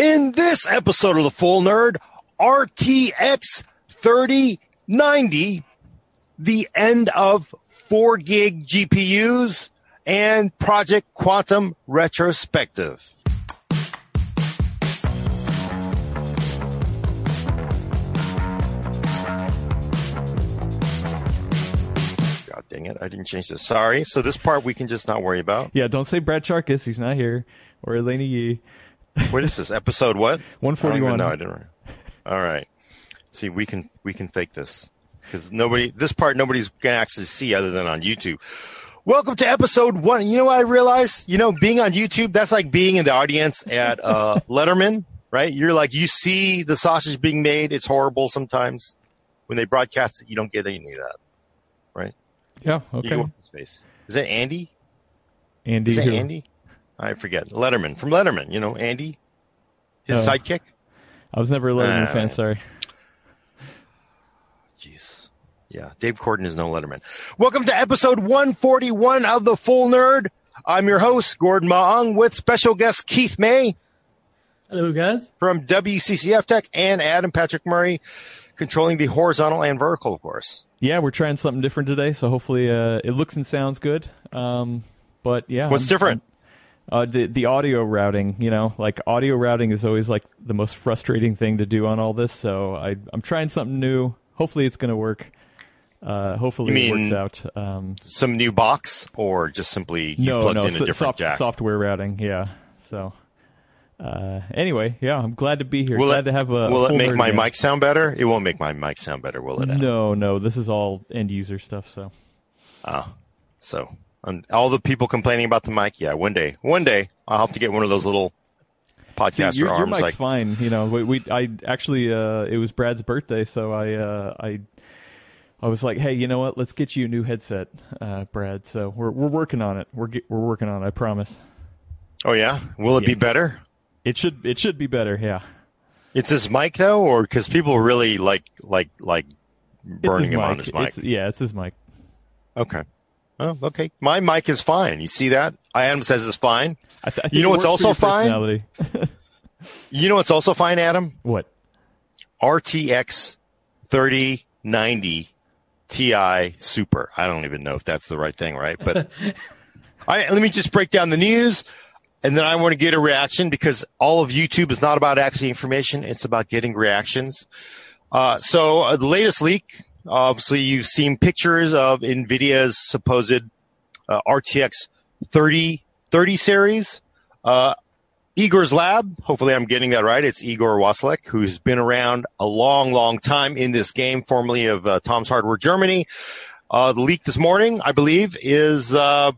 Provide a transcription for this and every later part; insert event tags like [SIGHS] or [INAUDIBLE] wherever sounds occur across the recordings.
In this episode of The Full Nerd, RTX 3090, the end of 4 gig GPUs, and Project Quantum retrospective. God dang it, I didn't change this. Sorry. So this part we can just not worry about. Yeah, don't say Brad Chacos. He's not here. Or Alaina Yee. What is this? Episode what? [LAUGHS] 141. No, I didn't. All right. See, we can we can fake this because nobody this part nobody's gonna actually see other than on YouTube. Welcome to episode one. You know what I realized? You know, being on YouTube, that's like being in the audience at uh, [LAUGHS] Letterman, right? You're like you see the sausage being made. It's horrible sometimes when they broadcast it. You don't get any of that, right? Yeah, okay. space. Is that Andy? Andy. Is that who? Andy? I forget. Letterman from Letterman. You know, Andy, his Oh. sidekick. I was never a Letterman Ah, fan, sorry. [LAUGHS] Jeez. Yeah, Dave Corden is no Letterman. Welcome to episode 141 of The Full Nerd. I'm your host, Gordon Mah Ung, with special guest Keith May Hello, guys. from WCCF Tech and Adam Patrick Murray, controlling the horizontal and vertical, of course. Yeah, we're trying something different today, so hopefully uh, it looks and sounds good. Um, but yeah, What's I'm- different? Uh, the the audio routing, you know, like audio routing is always like the most frustrating thing to do on all this. So I I'm trying something new. Hopefully it's gonna work. Uh, hopefully it works out. Um, Some new box or just simply you no, plugged no, in a different soft, jack? software routing. Yeah. So uh, anyway, yeah, I'm glad to be here. Will glad it, to have a. will it make my mic sound better? It won't make my mic sound better, will it? Adam? No, no, this is all end user stuff. So Oh, so um, all the people complaining about the mic, yeah, one day, one day I'll have to get one of those little podcaster your, your arms. mic's like, fine. You know, we, we I actually uh, it was Brad's birthday, so I uh, I I was like, hey, you know what? Let's get you a new headset, uh, Brad. So we're we're working on it. We're get, we're working on it. I promise. oh yeah, will it be better? It should it should be better. Yeah. It's his mic though, or because people really like like like burning him mic. on his mic. It's, yeah, it's his mic. Okay. Oh, okay. My mic is fine. You see that? Adam says it's fine. I th- I You know what's also fine? [LAUGHS] You know what's also fine, Adam? what? RTX 3090 Ti Super. I don't even know if that's the right thing, right? But [LAUGHS] I, let me just break down the news, and then I want to get a reaction because all of YouTube is not about actually information; it's about getting reactions. Uh, so uh, the latest leak, obviously, you've seen pictures of Nvidia's supposed uh, RTX 3030 series. Uh, Igor's Lab, hopefully I'm getting that right. It's Igor Wallossek, who's been around a long, long time in this game, formerly of uh, Tom's Hardware Germany. Uh, the leak this morning, I believe, is uh,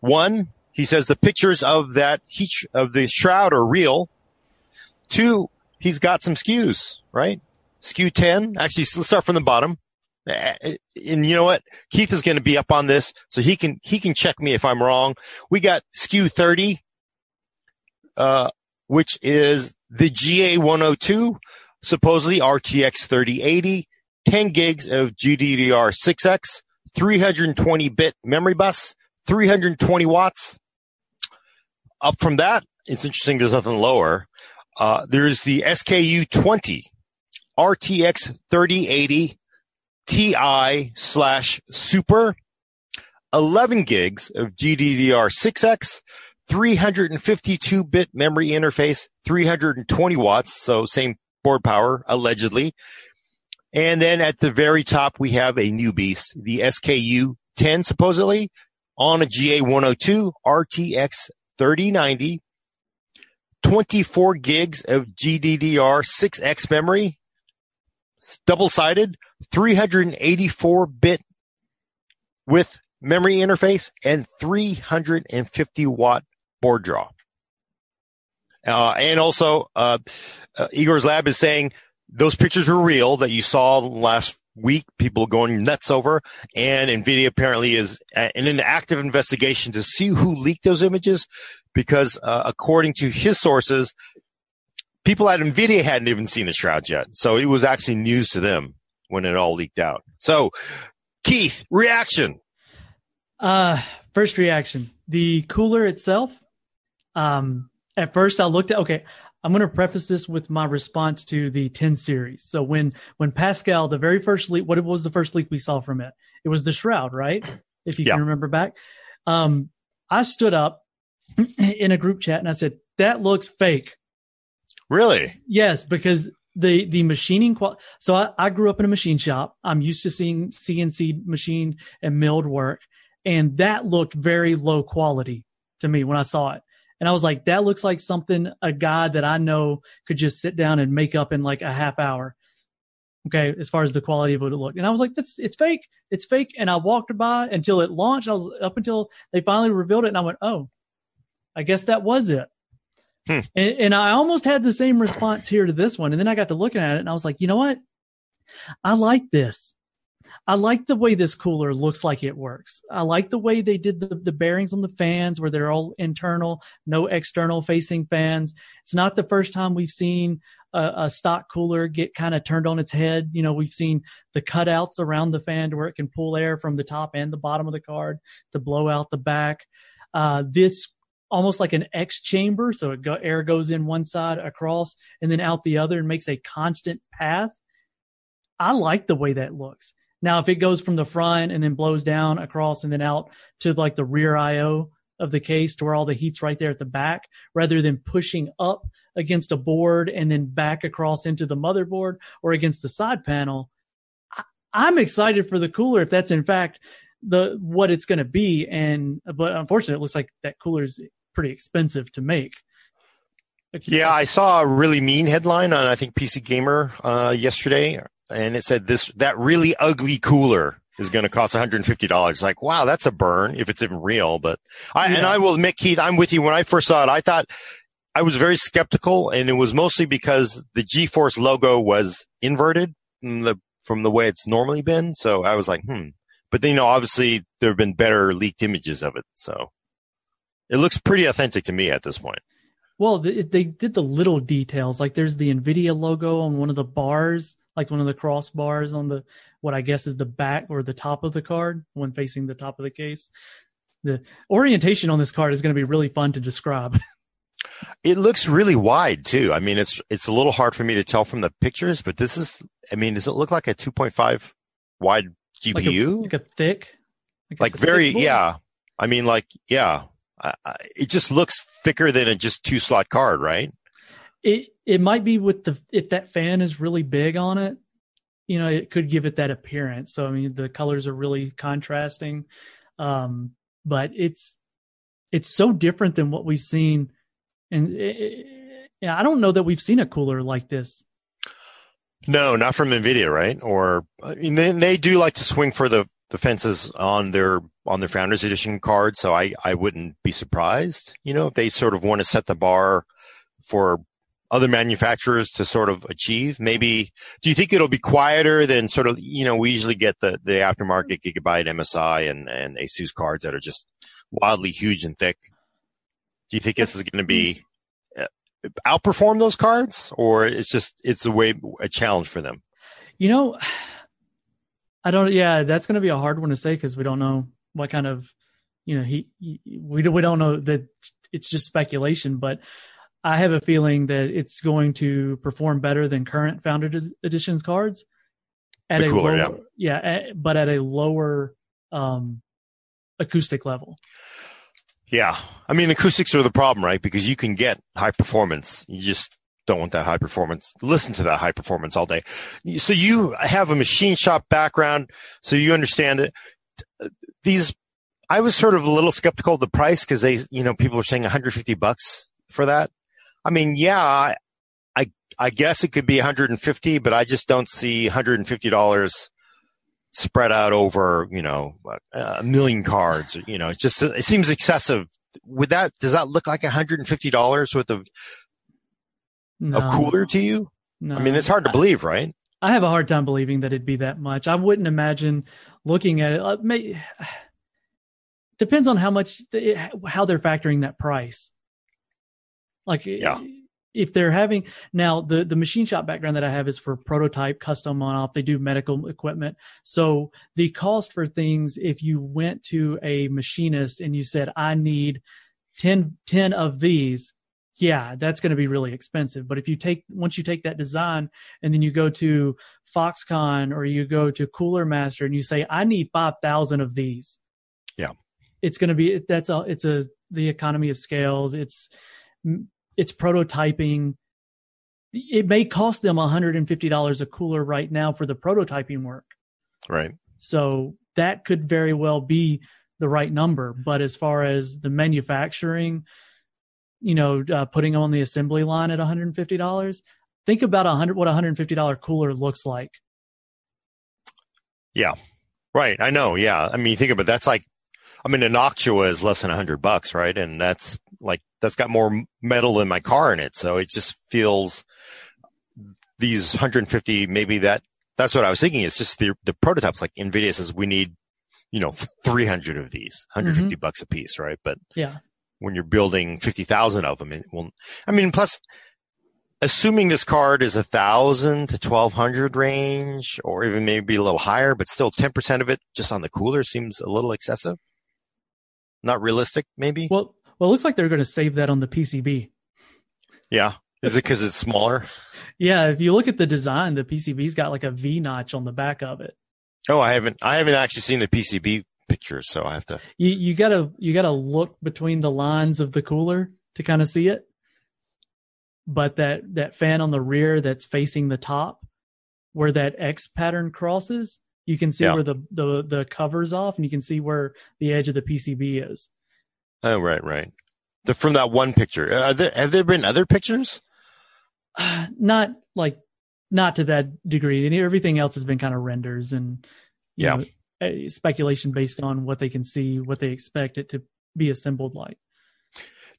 one. He says the pictures of that heat sh- of the shroud are real. Two, he's got some SKUs, right? SKU 10. Actually, let's start from the bottom. Uh, And you know what? Keith is going to be up on this, so he can he can check me if I'm wrong. We got SKU 30, uh, which is the GA102, supposedly RTX 3080, 10 gigs of GDDR6X, 320 bit memory bus, 320 watts. Up from that, it's interesting. There's nothing lower. Uh, there's the SKU 20, RTX 3080 Ti slash Super, 11 gigs of GDDR6X, 352 bit memory interface, 320 watts. So same board power, allegedly. And then at the very top, we have a new beast, the SKU 10, supposedly on a GA102 RTX 3090, 24 gigs of GDDR 6X memory, double sided, 384 bit with memory interface and 350 watt board draw. Uh, and also, uh, uh, Igor's lab is saying those pictures are real that you saw last week, people going nuts over. And NVIDIA apparently is uh, in an active investigation to see who leaked those images because, uh, according to his sources, people at NVIDIA hadn't even seen the shroud yet. So it was actually news to them when it all leaked out. So, Keith, reaction. Uh, first reaction: the cooler itself. Um, at first I looked at okay, I'm going to preface this with my response to the 10 series. So when when Pascal, the very first leak, what was the first leak we saw from it? It was the shroud, right? If you Yeah. can remember back. Um, I stood up [CLEARS THROAT] in a group chat and I said, "That looks fake." Really? Yes, because the the machining qual. So I, I grew up in a machine shop. I'm used to seeing CNC machined and milled work, and that looked very low quality to me when I saw it. And I was like, that looks like something a guy that I know could just sit down and make up in like a half hour. Okay, as far as the quality of what it looked, and I was like, "That's it's fake, it's fake." And I walked by until it launched. I was up until they finally revealed it, and I went, "Oh, I guess that was it." Hmm. And, and I almost had the same response here to this one. And then I got to looking at it and I was like, you know what? I like this. I like the way this cooler looks like it works. I like the way they did the, the bearings on the fans where they're all internal, no external facing fans. It's not the first time we've seen a, a stock cooler get kind of turned on its head. You know, we've seen the cutouts around the fan to where it can pull air from the top and the bottom of the card to blow out the back. Uh, this almost like an X chamber. So it go, air goes in one side across and then out the other and makes a constant path. I like the way that looks. Now, if it goes from the front and then blows down across and then out to like the rear IO of the case to where all the heat's right there at the back, rather than pushing up against a board and then back across into the motherboard or against the side panel, I, I'm excited for the cooler if that's in fact the what it's going to be. And but unfortunately, it looks like that cooler is pretty expensive to make. Yeah, I saw a really mean headline on I think PC Gamer uh, yesterday, and it said this that really ugly cooler is going to cost $150. Like, wow, that's a burn if it's even real. But I and I will admit, Keith, I'm with you. When I first saw it, I thought I was very skeptical, and it was mostly because the GeForce logo was inverted from the from the way it's normally been. So I was like, hmm. But then, you know, obviously there have been better leaked images of it, so it looks pretty authentic to me at this point. Well, they, they did the little details. Like there's the Nvidia logo on one of the bars, like one of the crossbars on the what I guess is the back or the top of the card, one facing the top of the case. The orientation on this card is going to be really fun to describe. [LAUGHS] It looks really wide too. I mean, it's it's a little hard for me to tell from the pictures, but this is. I mean, does it look like a 2.5 wide like a, GPU? like a thick, Like, thick very, board. yeah. I mean, like, yeah. I, I, it just looks thicker than a just two slot card, right? It it might be with the if that fan is really big on it, you know, it could give it that appearance. So I mean, the colors are really contrasting, um, but it's it's so different than what we've seen, and it- yeah, I don't know that we've seen a cooler like this. No, not from Nvidia, right? Or I mean, they, they do like to swing for the the fences on their on their Founders Edition card, so I I wouldn't be surprised, you know, if they sort of want to set the bar for other manufacturers to sort of achieve. Maybe do you think it'll be quieter than sort of you know we usually get the the aftermarket Gigabyte MSI and and Asus cards that are just wildly huge and thick. Do you think this is going to be uh, outperform those cards, or it's just it's a way a challenge for them? You know, [SIGHS] I don't. Yeah, that's going to be a hard one to say because we don't know what kind of, you know, he, he we don't- we don't know that it's just speculation. But I have a feeling that it's going to perform better than current Founder Editions cards at The a cooler, lower, yeah, at- but at a lower um acoustic level. Yeah. I mean, acoustics are the problem, right? Because you can get high performance. You just don't want that high performance. Listen to that high performance all day. So you have a machine shop background. So you understand it. These, I was sort of a little skeptical of the price because they, you know, people are saying 150 bucks for that. I mean, yeah, I, I, I guess it could be 150, but I just don't see $150 spread out over, you know, a million cards. You know, it just it seems excessive. Would that does that look like $150 worth of, No, of cooler to you? no. I mean, it's hard to believe, right? I have a hard time believing that it'd be that much. I wouldn't imagine looking at it. Uh, may, [SIGHS] depends on how much how they're factoring that price. Like, Yeah. if they're having now the the machine shop background that I have is for prototype, custom on off. They do medical equipment, so the cost for things if you went to a machinist and you said, "I need 10, 10 of these," yeah, that's going to be really expensive. But if you take once you take that design and then you go to Foxconn or you go to Cooler Master and you say, I need five thousand of these. Yeah, it's going to be that's a it's a the economy of scales. It's it's prototyping. It may cost them $150 a cooler right now for the prototyping work. Right. So that could very well be the right number. But as far as the manufacturing, you know, uh, putting on the assembly line at $150, think about a hundred what a $150 cooler looks like. Yeah. Right. I know. Yeah. I mean, think about that's like, I mean, an Noctua is less than a hundred bucks, right? And that's like, that's got more metal than my car in it. So it just feels these 150, maybe that, that's what I was thinking. It's just the, the prototypes like NVIDIA says we need, you know, 300 of these, 150 mm-hmm. bucks a piece, right? But yeah, when you're building 50,000 of them, it will, I mean, plus assuming this card is a thousand to 1200 range or even maybe a little higher, but still 10% of it just on the cooler seems a little excessive. Not realistic, maybe. Well, well, it looks like they're going to save that on the PCB. Yeah. Is it because it's smaller? yeah. If you look at the design, the PCB's got like a V notch on the back of it. Oh, I haven't, I haven't actually seen the PCB pictures, so I have to. You, you gotta, you gotta look between the lines of the cooler to kind of see it. But that, that fan on the rear that's facing the top where that X pattern crosses, you can see yeah. where the, the, the cover's off and you can see where the edge of the PCB is. Oh, right, right. The, from that one picture. Uh, there, have there been other pictures? Uh, not like, not to that degree. And everything else has been kind of renders and, yeah. Know, speculation based on what they can see, what they expect it to be assembled like.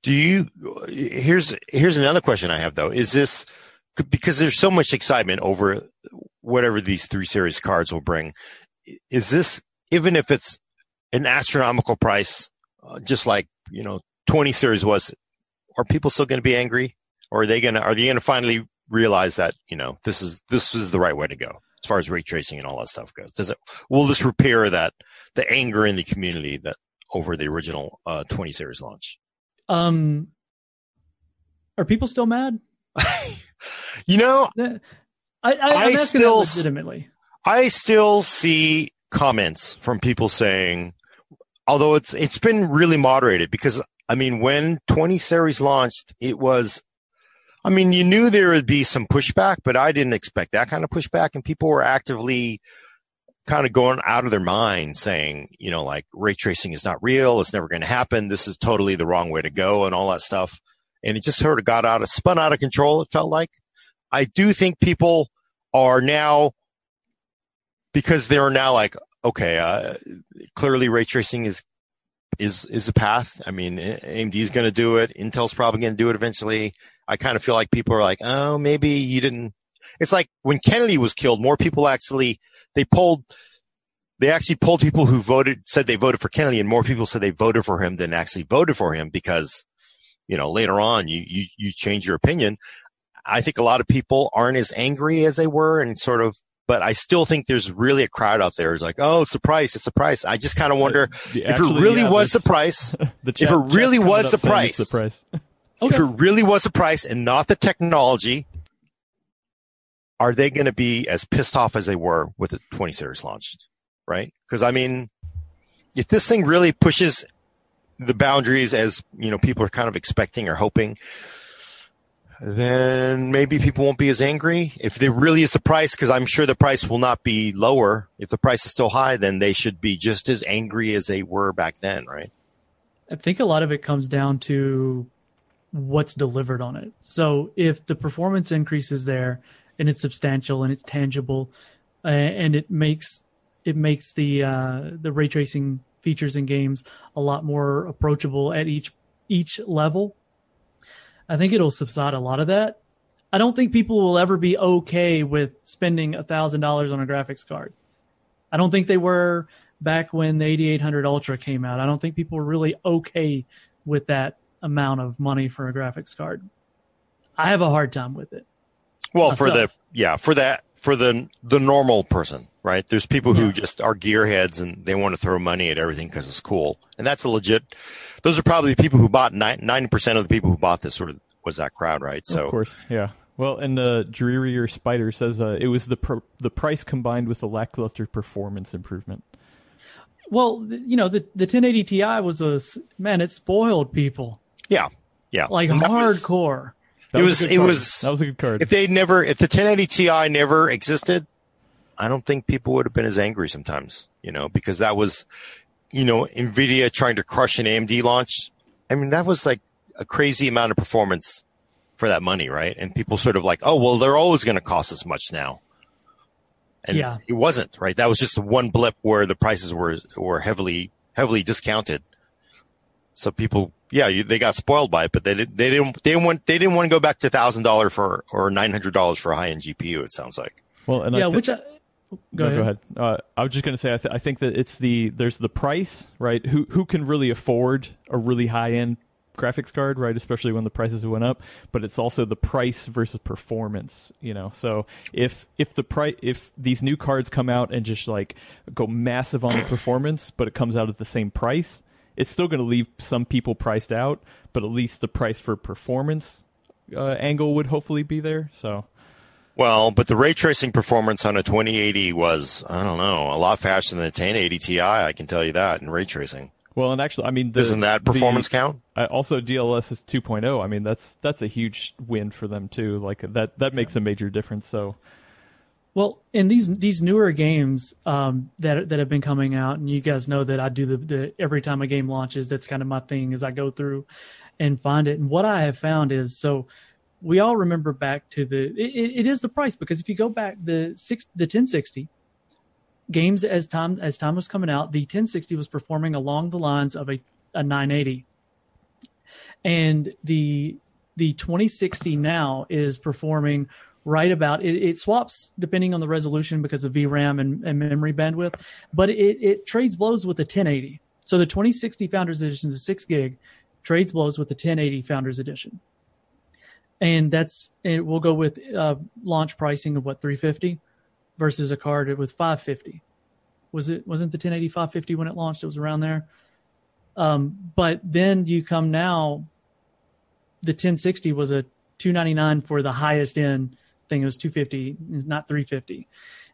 Do you, here's, here's another question I have though. Is this, because there's so much excitement over whatever these three series cards will bring. Is this, even if it's an astronomical price, uh, just like, you know, 20 series was, are people still going to be angry? Or are they going to, are they going to finally realize that, you know, this is, this is the right way to go as far as ray tracing and all that stuff goes? Does it, will this repair that, the anger in the community that over the original, uh, 20 series launch? Um, are people still mad? [LAUGHS] you know, I, I, I still legitimately. I still see comments from people saying, although it's it's been really moderated because I mean when 20 series launched, it was. I mean, you knew there would be some pushback, but I didn't expect that kind of pushback, and people were actively kind of going out of their mind saying, you know, like ray tracing is not real. It's never going to happen. This is totally the wrong way to go and all that stuff. And it just sort of got out of, spun out of control. It felt like. I do think people are now because they're now like, okay, uh, clearly ray tracing is is is a path. I mean, AMD is going to do it. Intel's probably going to do it eventually. I kind of feel like people are like, oh, maybe you didn't. It's like when Kennedy was killed, more people actually they pulled. They actually pulled people who voted, said they voted for Kennedy, and more people said they voted for him than actually voted for him because, you know, later on you you you change your opinion. I think a lot of people aren't as angry as they were and sort of, but I still think there's really a crowd out there who's like, oh, it's the price. It's the price. I just kind of wonder if it really yeah, was the price. [LAUGHS] if it really was the price, the price. [LAUGHS] okay. If it really was the price and not the technology, are they going to be as pissed off as they were with the 20 series launched? Right? Because I mean, if this thing really pushes the boundaries as, you know, people are kind of expecting or hoping, then maybe people won't be as angry. If there really is the price, because I'm sure the price will not be lower. If the price is still high, then they should be just as angry as they were back then, right? I think a lot of it comes down to what's delivered on it. So if the performance increase is there and it's substantial and it's tangible, uh, and it makes it makes the uh, the ray tracing features in games a lot more approachable at each each level I think it'll subside a lot of that. I don't think people will ever be okay with spending a thousand dollars on a graphics card. I don't think they were back when the 8800 Ultra came out. I don't think people were really okay with that amount of money for a graphics card. I have a hard time with it. Well, myself. for the yeah, for that for the the normal person, right? There's people who yeah. just are gearheads and they want to throw money at everything because it's cool, and that's a legit. Those are probably the people who bought ninety percent of the people who bought this sort of was that crowd, right? So of course, yeah. Well, and uh, Drearier Spider says uh, it was the pr- the price combined with the lackluster performance improvement. Well, you know, the the 1080 Ti was a man. It spoiled people. Yeah, yeah, like hardcore. Was, it was. It was. That was a good card. If they never, if the 1080 Ti never existed, I don't think people would have been as angry sometimes. You know, because that was, you know, Nvidia trying to crush an AMD launch. I mean, that was like a crazy amount of performance for that money, right? And people sort of like, oh, well, they're always going to cost as much now. And yeah. it wasn't, right? That was just one blip where the prices were were heavily heavily discounted. So people, yeah, you, they got spoiled by it, but they didn't they didn't they didn't want they didn't want to go back to thousand dollar for or nine hundred dollars for a high end GPU. It sounds like. Well, and yeah, I th- which I, go no, ahead. Go ahead. Uh, I was just going to say, I, th- I think that it's the there's the price, right? Who who can really afford a really high end graphics card, right? Especially when the prices went up. But it's also the price versus performance, you know. So if if the price if these new cards come out and just like go massive on the performance, but it comes out at the same price, it's still going to leave some people priced out. But at least the price for performance uh, angle would hopefully be there. So. Well, but the ray tracing performance on a 2080 was, I don't know, a lot faster than the 1080 Ti. I can tell you that in ray tracing. Well, and actually, I mean, the, doesn't that performance the, count? Uh, also, DLSS 2.0. I mean, that's that's a huge win for them too. Like that that makes a major difference. So, well, in these these newer games um, that that have been coming out, and you guys know that I do the, the every time a game launches, that's kind of my thing. Is I go through and find it, and what I have found is so we all remember back to the it, it is the price because if you go back the six the 1060 games as time as time was coming out the 1060 was performing along the lines of a, a 980 and the the 2060 now is performing right about. It, it swaps depending on the resolution because of VRAM and, and memory bandwidth, but it, it trades blows with the 1080. So the 2060 Founders Edition is six gig, trades blows with the 1080 Founders Edition. And that's and we'll go with uh, launch pricing of what 350 versus a card with 550 was it wasn't the 1080 550 when it launched? It was around there. Um, but then you come now the 1060 was a 299 for the highest end thing it was 250 not 350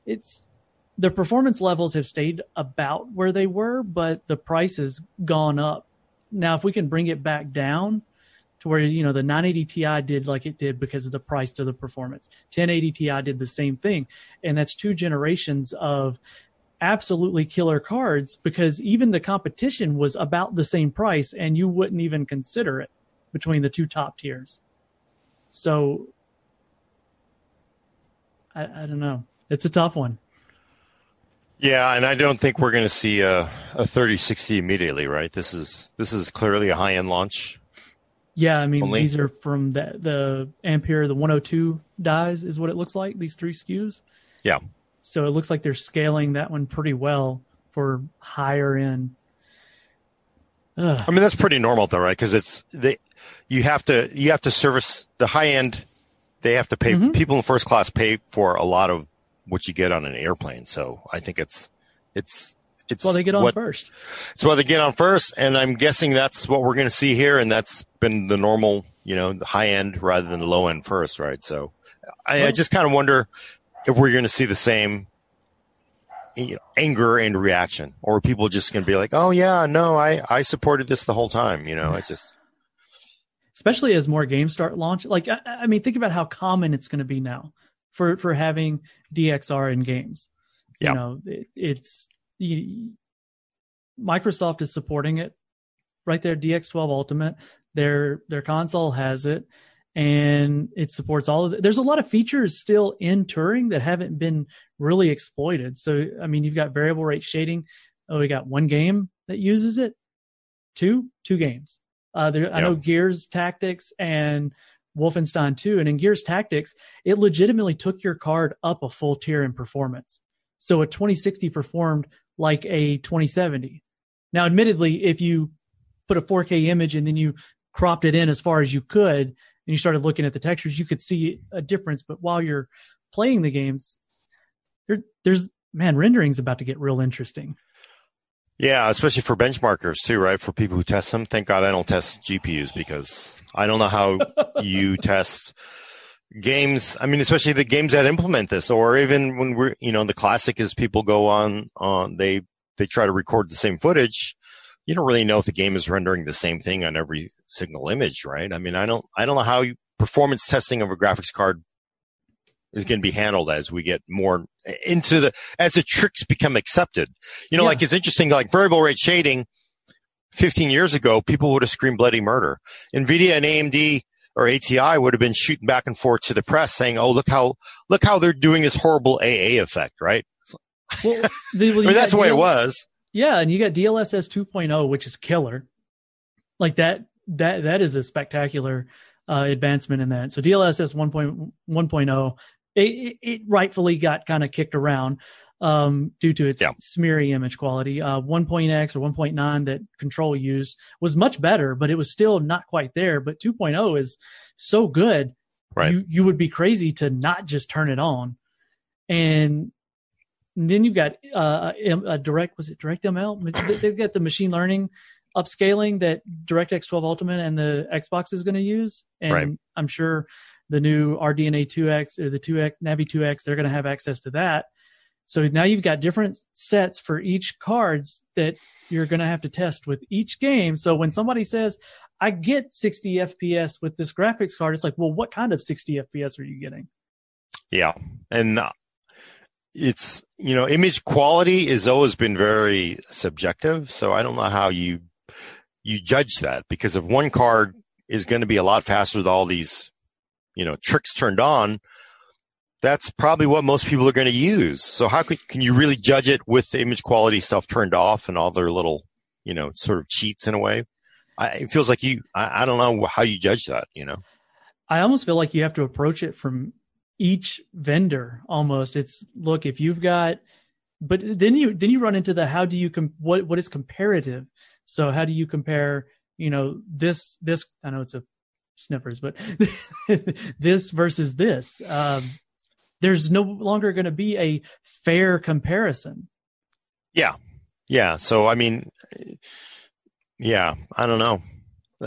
it's the performance levels have stayed about where they were but the price has gone up now if we can bring it back down to where you know the 980 Ti did like it did because of the price to the performance. 1080 Ti did the same thing, and that's two generations of absolutely killer cards because even the competition was about the same price, and you wouldn't even consider it between the two top tiers. So I, I don't know. It's a tough one. Yeah, and I don't think we're going to see a, a 3060 immediately, right? This is this is clearly a high end launch. Yeah, I mean Only? these are from the the Ampere, the 102 dies is what it looks like. These three SKUs. Yeah. So it looks like they're scaling that one pretty well for higher end. Ugh. I mean that's pretty normal though, right? Because it's they you have to you have to service the high end. They have to pay Mhm. people in first class pay for a lot of what you get on an airplane. So I think it's it's it's Well, they get on what, first. It's what they get on first, and I'm guessing that's what we're going to see here, and that's been the normal, you know, the high end rather than the low end first, right? So I, I just kind of wonder if we're going to see the same you know, anger and reaction, or people just going to be like, "Oh yeah, no, I I supported this the whole time," you know? It's just especially as more games start launch. Like, I, I mean, think about how common it's going to be now for for having DXR in games. Yeah. You know, it, it's you, Microsoft is supporting it right there. DX12 Ultimate, their their console has it, and it supports all of it. There's a lot of features still in Turing that haven't been really exploited. So, I mean, you've got variable rate shading. Oh, we got one game that uses it. Two, two games. Uh, there, I know Gears Tactics and Wolfenstein 2. And in Gears Tactics, it legitimately took your card up a full tier in performance. So a 2060 performed like a 2070. Now, admittedly, if you put a 4K image and then you cropped it in as far as you could, and you started looking at the textures, you could see a difference. But while you're playing the games, there, there's man, rendering's about to get real interesting. Yeah, especially for benchmarkers too, right? For people who test them. Thank God I don't test GPUs because I don't know how [LAUGHS] you test games. I mean, especially the games that implement this, or even when we're, you know, the classic is people go on, on, they, they try to record the same footage. You don't really know if the game is rendering the same thing on every single image, right? I mean, I don't, I don't know how you, performance testing of a graphics card is going to be handled as we get more into the, as the tricks become accepted. You know, yeah. like it's interesting, like variable rate shading 15 years ago, people would have screamed bloody murder. NVIDIA and AMD or ATI would have been shooting back and forth to the press saying, "Oh, look how look how they're doing this horrible AA effect," right? Well, [LAUGHS] the, well, I mean, that's the way it was. Yeah, and you got DLSS 2.0, which is killer. Like that that that is a spectacular uh, advancement in that. So DLSS 1.1.0, it, it rightfully got kind of kicked around um, due to its yeah. smeary image quality. Uh, 1.x or 1.9 that Control used was much better, but it was still not quite there. But 2.0 is so good, right. you you would be crazy to not just turn it on. And then you've got uh, a direct was it direct ML? They've got the machine learning upscaling that DirectX 12 Ultimate and the Xbox is going to use, and right. I'm sure the new RDNA 2X or the 2X Navi 2X they're going to have access to that. So now you've got different sets for each cards that you're going to have to test with each game. So when somebody says, I get 60 FPS with this graphics card, it's like, well, what kind of 60 FPS are you getting? Yeah. And uh, it's, you know, image quality has always been very subjective. So I don't know how you, you judge that because if one card is going to be a lot faster with all these, you know, tricks turned on, that's probably what most people are going to use. So how can, can you really judge it with the image quality stuff turned off and all their little, you know, sort of cheats in a way? I, it feels like you, I, I don't know how you judge that, you know? I almost feel like you have to approach it from each vendor almost. It's look, if you've got, but then you, then you run into the, how do you, com- what, what is comparative? So how do you compare, you know, this, this, I know it's a snippers, but [LAUGHS] this versus this. Um, there's no longer going to be a fair comparison. Yeah. Yeah. So, I mean, yeah, I don't know.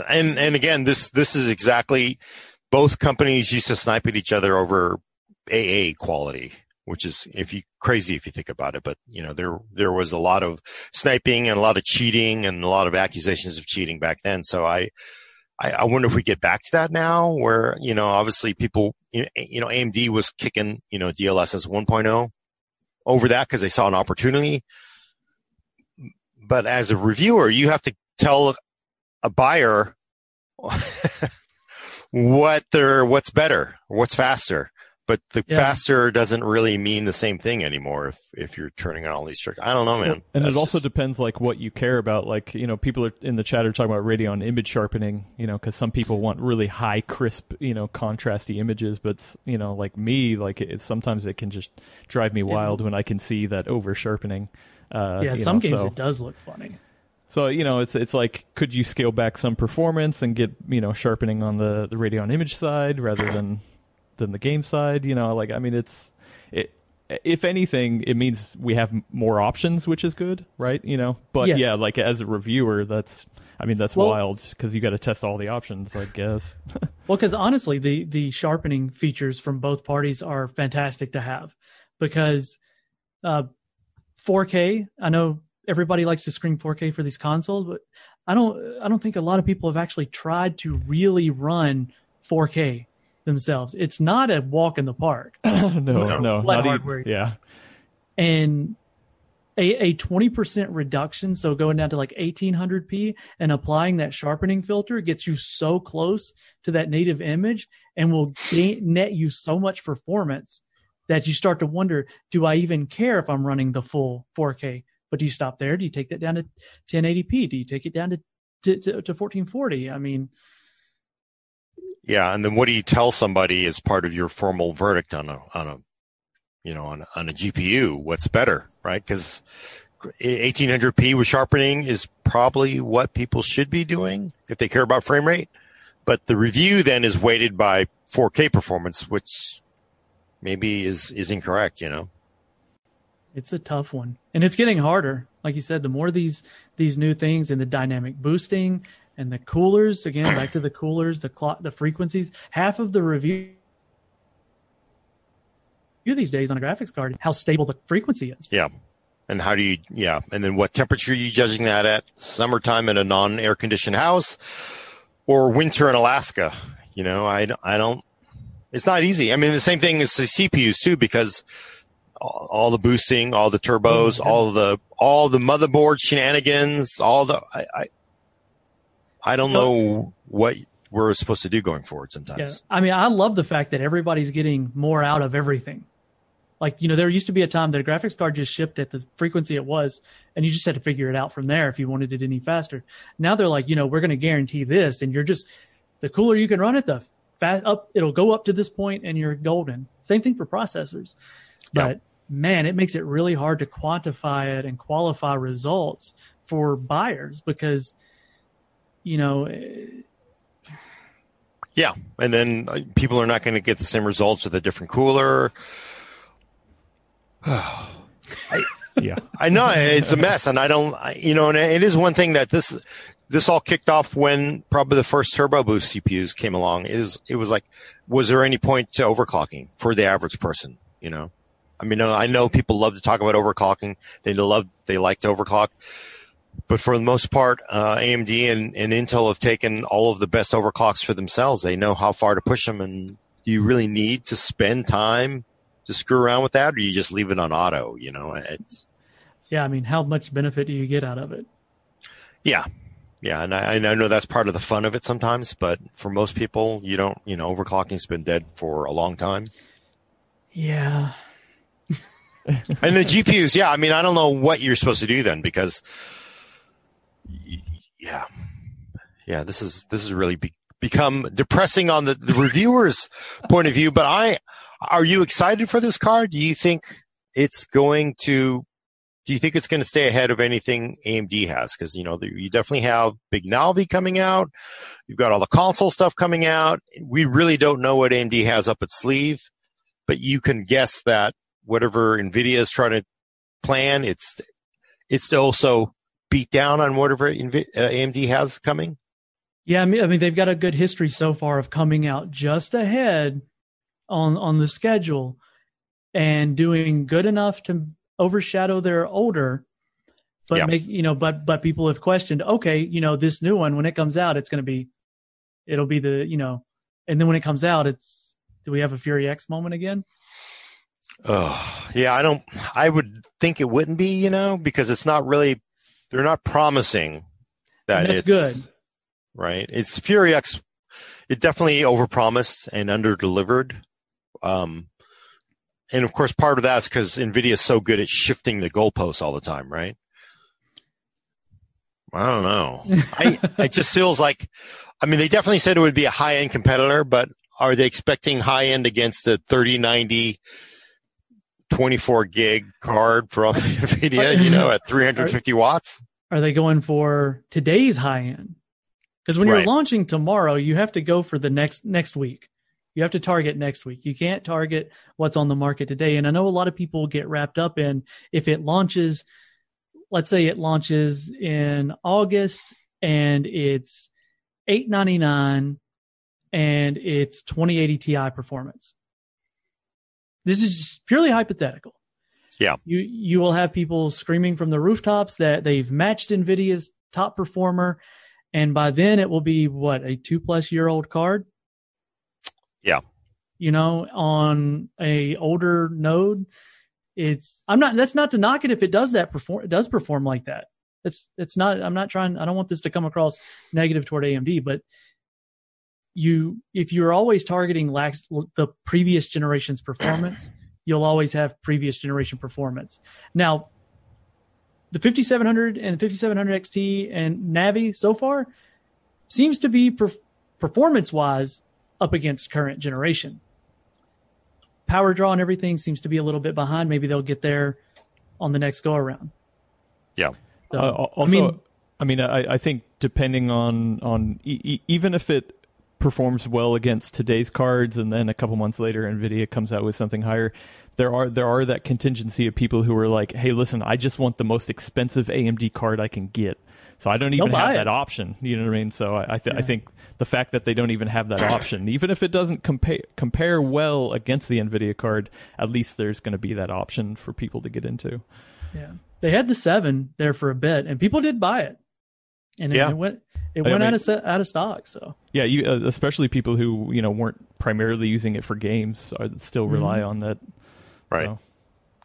And, and again, this, this is exactly both companies used to snipe at each other over AA quality, which is if you crazy if you think about it. But you know, there there was a lot of sniping and a lot of cheating and a lot of accusations of cheating back then. So I I, I wonder if we get back to that now, where you know, obviously people, you know, AMD was kicking, you know, DLSS 1.0 over that because they saw an opportunity. But as a reviewer, you have to tell a buyer [LAUGHS] what they're what's better, what's faster but the yeah. faster doesn't really mean the same thing anymore if if you're turning on all these tricks. I don't know, man. And That's it also just... depends like what you care about. Like you know, people are in the chat are talking about Radeon image sharpening. You know, because some people want really high, crisp, you know, contrasty images. But you know, like me, like it, sometimes it can just drive me wild yeah. when I can see that over sharpening. Uh, yeah, some know, games so. it does look funny. So you know, it's it's like, could you scale back some performance and get you know sharpening on the the Radeon image side rather than than the game side. You know, like I mean, it's it. If anything, it means we have more options, which is good, right? You know, but yes. yeah, like as a reviewer, that's I mean, that's well, wild because you got to test all the options, I guess. [LAUGHS] well, because honestly, the the sharpening features from both parties are fantastic to have because uh, 4K. I know everybody likes to scream 4K for these consoles, but I don't. I don't think a lot of people have actually tried to really run 4K themselves. It's not a walk in the park. [CLEARS THROAT] no, no, no not hardware. Even, yeah. And a, a 20% reduction, so going down to like 1800p and applying that sharpening filter gets you so close to that native image and will gain, net you so much performance that you start to wonder, do I even care if I'm running the full 4K? But do you stop there? Do you take that down to 1080p? Do you take it down to, to, to, to 1440? I mean, yeah, and then what do you tell somebody as part of your formal verdict on a on a you know on on a GPU? What's better, right? Because 1800p with sharpening is probably what people should be doing if they care about frame rate. But the review then is weighted by 4K performance, which maybe is is incorrect. You know, it's a tough one, and it's getting harder. like you said, the more these these new things and the dynamic boosting and the coolers again, back to the coolers, the clock, the frequencies. Half of the review these days on a graphics card, how stable the frequency is. Yeah. And how do you, yeah. And then what temperature are you judging that at? Summertime in a non air conditioned house or winter in Alaska? You know, I, I don't, it's not easy. I mean, the same thing is the CPUs too, because all, all the boosting, all the turbos, oh all the, all the motherboard shenanigans, all the, I, I, I don't know what we're supposed to do going forward sometimes. Yeah. I mean, I love the fact that everybody's getting more out of everything. Like, you know, there used to be a time that a graphics card just shipped at the frequency it was, and you just had to figure it out from there if you wanted it any faster. Now they're like, you know, we're going to guarantee this, and you're just, the cooler you can run it, the fast up, it'll go up to this point and you're golden. Same thing for processors. But man, it makes it really hard to quantify it and qualify results for buyers because, you know, yeah, and then uh, people are not going to get the same results with a different cooler. [SIGHS] I, yeah, I know it's a mess, and I don't, you know, and it is one thing that this this all kicked off when probably the first turbo boost CPUs came along. It was it was like, was there any point to overclocking for the average person? You know, I mean, I know people love to talk about overclocking. They love they like to overclock, but for the most part, uh, AMD and, and Intel have taken all of the best overclocks for themselves. They know how far to push them, and do you really need to spend time to screw around with that, or you just leave it on auto? You know, it's yeah. I mean, how much benefit do you get out of it? Yeah, yeah, and I, I know that's part of the fun of it sometimes, but for most people, you don't. You know, overclocking's been dead for a long time. Yeah. [LAUGHS] and the GPUs, yeah. I mean, I don't know what you're supposed to do then because yeah, yeah, this is this is really be, become depressing on the, the reviewer's point of view. But I, are you excited for this card? Do you think it's going to? Do you think it's going to stay ahead of anything AMD has? Because you know you definitely have Big Navi coming out. You've got all the console stuff coming out. We really don't know what AMD has up its sleeve, but you can guess that whatever Nvidia is trying to plan, it's it's also beat down on whatever AMD uh, has coming? Yeah, I mean, I mean, they've got a good history so far of coming out just ahead on on the schedule and doing good enough to overshadow their older but yeah. make you know but but people have questioned okay you know this new one when it comes out it's going to be it'll be the you know and then when it comes out it's do we have a fury x moment again oh yeah i don't i would think it wouldn't be you know because it's not really they're not promising that that's good. Right. It's Fury X. It definitely overpromised and underdelivered. Um, and of course, part of that is because NVIDIA is so good at shifting the goalposts all the time, right? I don't know. I, [LAUGHS] it just feels like, I mean, they definitely said it would be a high end competitor, but are they expecting high end against a 3090 24 gig card from [LAUGHS] NVIDIA, you know, at 350 are, watts? Are they going for today's high end? Because when you're launching tomorrow, you have to go for the next next week. You have to target next week. You can't target what's on the market today. And I know a lot of people get wrapped up in if it launches, let's say it launches in August and it's 899 and it's 2080 Ti performance this is purely hypothetical. Yeah. You you will have people screaming from the rooftops that they've matched Nvidia's top performer and by then it will be what a 2 plus year old card? Yeah. You know, on a older node, it's I'm not that's not to knock it if it does that perform it does perform like that. It's it's not I'm not trying I don't want this to come across negative toward AMD, but you if you're always targeting lax, the previous generation's performance, [CLEARS THROAT] you'll always have previous generation performance. Now, the 5700 and the 5700 XT and Navi so far seems to be per- performance wise up against current generation. Power draw and everything seems to be a little bit behind. Maybe they'll get there on the next go around. Yeah. So, uh, also, I mean, I mean, I, I think depending on on e- even if it performs well against today's cards, and then a couple months later, Nvidia comes out with something higher. There are there are that contingency of people who are like, "Hey, listen, I just want the most expensive AMD card I can get." So I don't even have buy that option. You know what I mean? So I I, th- I think the fact that they don't even have that option, even if it doesn't compare compare well against the Nvidia card, at least there's going to be that option for people to get into. Yeah, they had the seven there for a bit, and people did buy it, and it, Yeah. it went it I went mean- out of se- out of stock. So Yeah, you, uh, especially people who you know weren't primarily using it for games, are still rely on that. Right. So,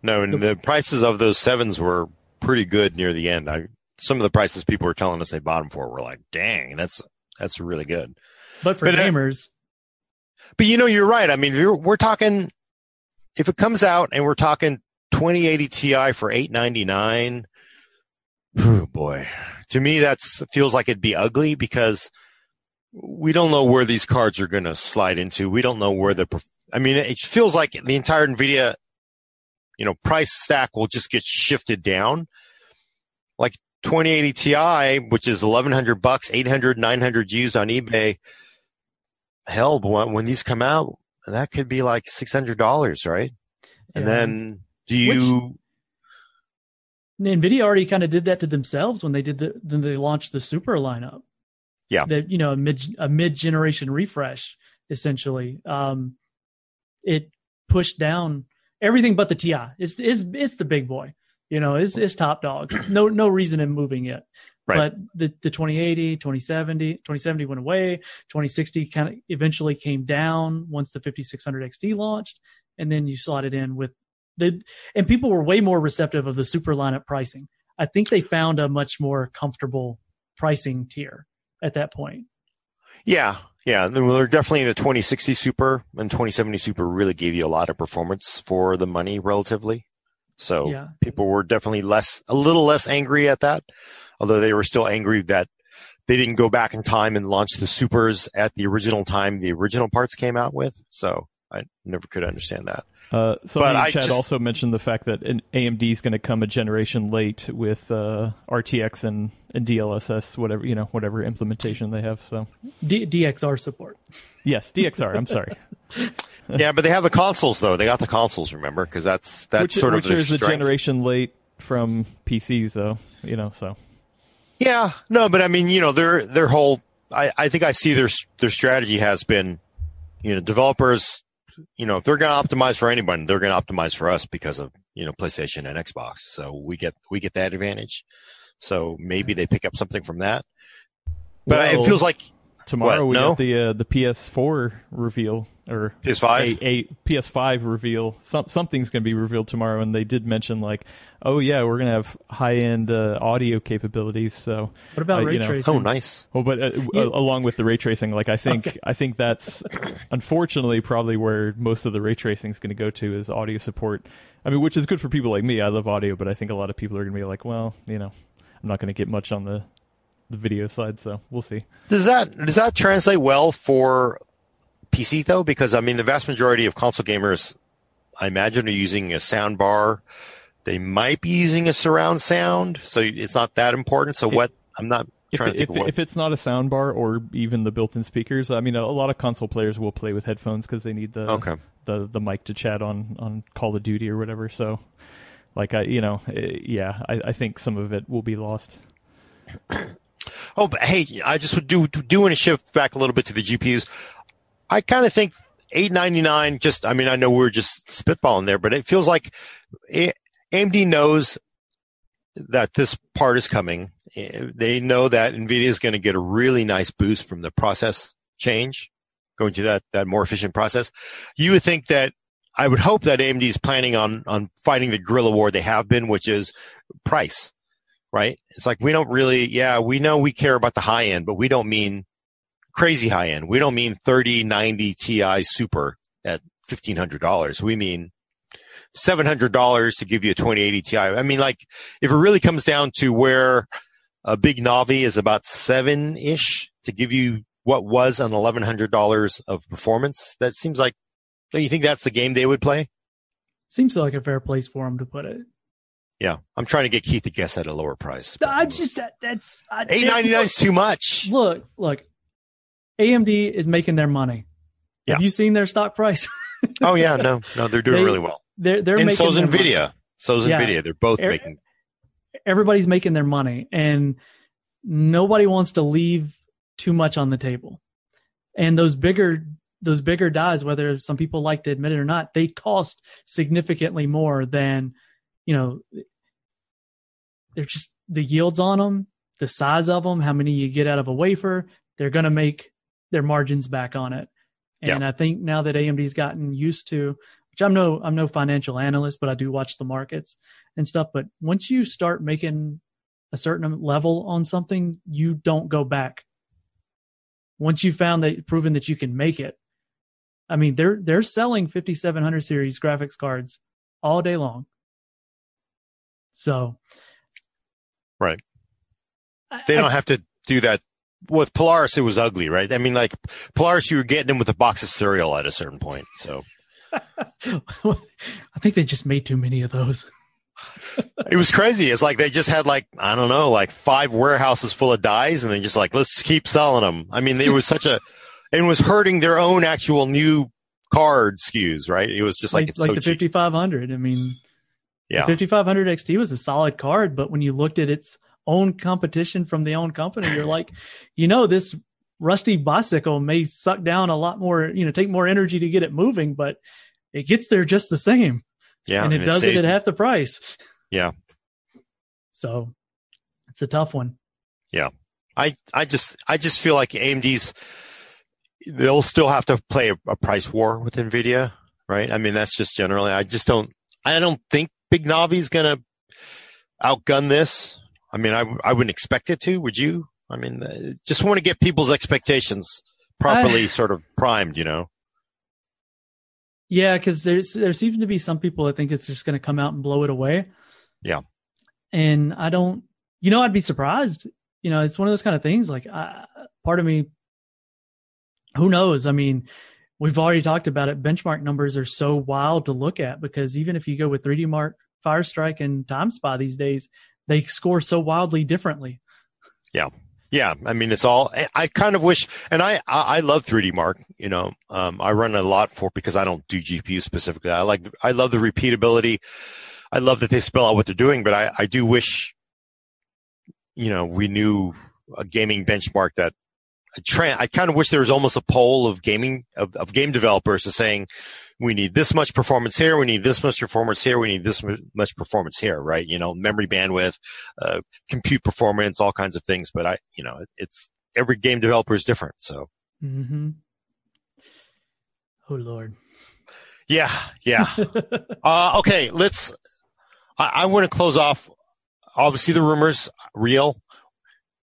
No, and the prices of those sevens were pretty good near the end. I some of the prices people were telling us they bought them for were like, dang, that's that's really good. but for But, uh, gamers, But you know, you're right. I mean, we're, we're talking if it comes out and we're talking 2080 Ti for 899. Oh boy, to me that's feels like it'd be ugly because we don't know where these cards are going to slide into. We don't know where the. I mean, it feels like the entire Nvidia, you know, price stack will just get shifted down. Like 2080 Ti, which is 1100 bucks, 800, 900 used on eBay. Hell, when, when these come out, that could be like $600, right? And Yeah. then do you, Nvidia already kind of did that to themselves when they did the then they launched the Super lineup. Yeah. that you know a mid a mid generation refresh essentially. Um, it pushed down everything but the Ti. It's it's it's the big boy. You know, it's it's top dog. [CLEARS THROAT] No no reason in moving it. Right. But the the 2080, 2070, 2070 went away. 2060 kind of eventually came down once the 5600 XT launched, and then you slotted in with the and people were way more receptive of the super lineup pricing. I think they found a much more comfortable pricing tier at that point. yeah, yeah, well, they're definitely the 2060 Super and 2070 Super really gave you a lot of performance for the money relatively. So Yeah. people were definitely less, a little less angry at that, although they were still angry that they didn't go back in time and launch the supers at the original time the original parts came out with. So I never could understand that. Uh, But somebody I in chat just- also mentioned the fact that AMD is going to come a generation late with uh, RTX and, and DLSS, whatever you know, whatever implementation they have. So D- DXR support. yes, DXR. I'm sorry, [LAUGHS] yeah, but they have the consoles though. They got the consoles, remember? Because that's that's which, sort which of their is a generation late from PCs, though. You know, so Yeah, no, but I mean, you know, their their whole. I, I think I see their their strategy has been, you know, developers, you know, if they're going to optimize for anyone, they're going to optimize for us because of you know PlayStation and Xbox. So we get we get that advantage. So maybe they pick up something from that. But Well, it feels like tomorrow What, we no? got the uh, the PS4 reveal or PS5. a, a PS5 reveal. Some, something's going to be revealed tomorrow, and they did mention like, oh yeah, we're going to have high end uh, audio capabilities. So What about Uh, ray you know, tracing? oh, nice. Well, but uh, Yeah. uh, along with the ray tracing, like I think Okay. I think that's unfortunately probably where most of the ray tracing is going to go to is audio support. I mean, which is good for people like me. I love audio, but I think a lot of people are going to be like, well, you know, I'm not going to get much on the the video side, so we'll see. Does that does that translate well for PC though? Because I mean, the vast majority of console gamers, I imagine, are using a sound bar. They might be using a surround sound, so it's not that important. So what? I'm not If, trying to think if, of what. if it's not a sound bar or even the built-in speakers, I mean, a, a lot of console players will play with headphones because they need the Okay. the the mic to chat on on Call of Duty or whatever. So, like I, you know, eh, yeah, I, I think some of it will be lost. [COUGHS] Oh, but hey, I just would do doing a shift back a little bit to the GPUs. I kind of think 899. Just, I mean, I know we're just spitballing there, but it feels like A- AMD knows that this part is coming. They know that NVIDIA is going to get a really nice boost from the process change, going to that that more efficient process. You would think that. I would hope that AMD is planning on on fighting the guerrilla war they have been, which is price right? It's like we don't really, yeah, we know we care about the high end, but we don't mean crazy high end. We don't mean 3090 Ti Super at $1,500. We mean $700 to give you a 2080 Ti. I mean, like, if it really comes down to where a big Navi is about seven ish to give you what was an $1,100 of performance, that seems like, don't you think that's the game they would play? Seems like a fair place for them to put it. Yeah. I'm trying to get Keith to guess at a lower price. I just that, that's I, Eight ninety nine is too much. Look, look. AMD is making their money. Yeah. Have you seen their stock price? Oh yeah, [LAUGHS] no, no, they're doing They- really well. They're they're and making so's their money. Nvidia. So's Yeah. Nvidia. They're both Er- making. everybody's making their money and nobody wants to leave too much on the table. And those bigger those bigger dies, whether some people like to admit it or not, they cost significantly more than, you know, they're just the yields on them, the size of them, how many you get out of a wafer, they're going to make their margins back on it. And I think now that AMD's gotten used to, which I'm no I'm no financial analyst, but I do watch the markets and stuff. But once you start making a certain level on something, you don't go back. Once you found that proven that you can make it, I mean they're they're selling 5700 series graphics cards all day long. So, Right. They I- don't have to do that. With Polaris, it was ugly, right? I mean, like Polaris, you were getting them with a box of cereal at a certain point. So [LAUGHS] I think they just made too many of those. [LAUGHS] it was crazy. It's like they just had like I don't know, like five warehouses full of dies, and they just like let's keep selling them. I mean, it was such a, and it was hurting their own actual new card SKUs, right? It was just like, like it's like so the 5500. I mean, Yeah, 5500 XT was a solid card, but when you looked at its own competition from the own company, you're like, you know, this rusty bicycle may suck down a lot more, you know, take more energy to get it moving, but it gets there just the same, yeah, and it does it saves at half the price. Yeah. So it's a tough one. Yeah. I, I just, I just feel like AMD's, they'll still have to play a, a price war with NVIDIA, right? I mean, that's just generally, I just don't, I don't think Big Navi's going to outgun this. I mean, I, I wouldn't expect it to, would you? I mean, uh, just want to get people's expectations properly sort of primed, you know? Yeah, because there's there seems to be some people that think it's just going to come out and blow it away. Yeah. and I don't. You know, I'd be surprised. You know, it's one of those kind of things. Like, I, part of me, who knows? I mean, we've already talked about it. Benchmark numbers are so wild to look at because even if you go with 3D Mark, Firestrike, and Time Spy these days, they score so wildly differently. Yeah, I mean it's all. I- kind of wish, and I I, I love 3D Mark. You know, um, I run a lot for because I don't do GPU specifically. I like I love the repeatability. I love that they spell out what they're doing, but I I do wish, you know, we knew a gaming benchmark that. Trend, I kind of wish there was almost a poll of gaming of, of game developers is saying we need this much performance here, we need this much performance here, we need this much performance here, right? You know, memory bandwidth, uh, compute performance, all kinds of things. But I, you know, it's every game developer is different. So Mm-hmm. Oh Lord. yeah, yeah. [LAUGHS] uh, okay, let's. I, I want to close off. Obviously, the rumors real.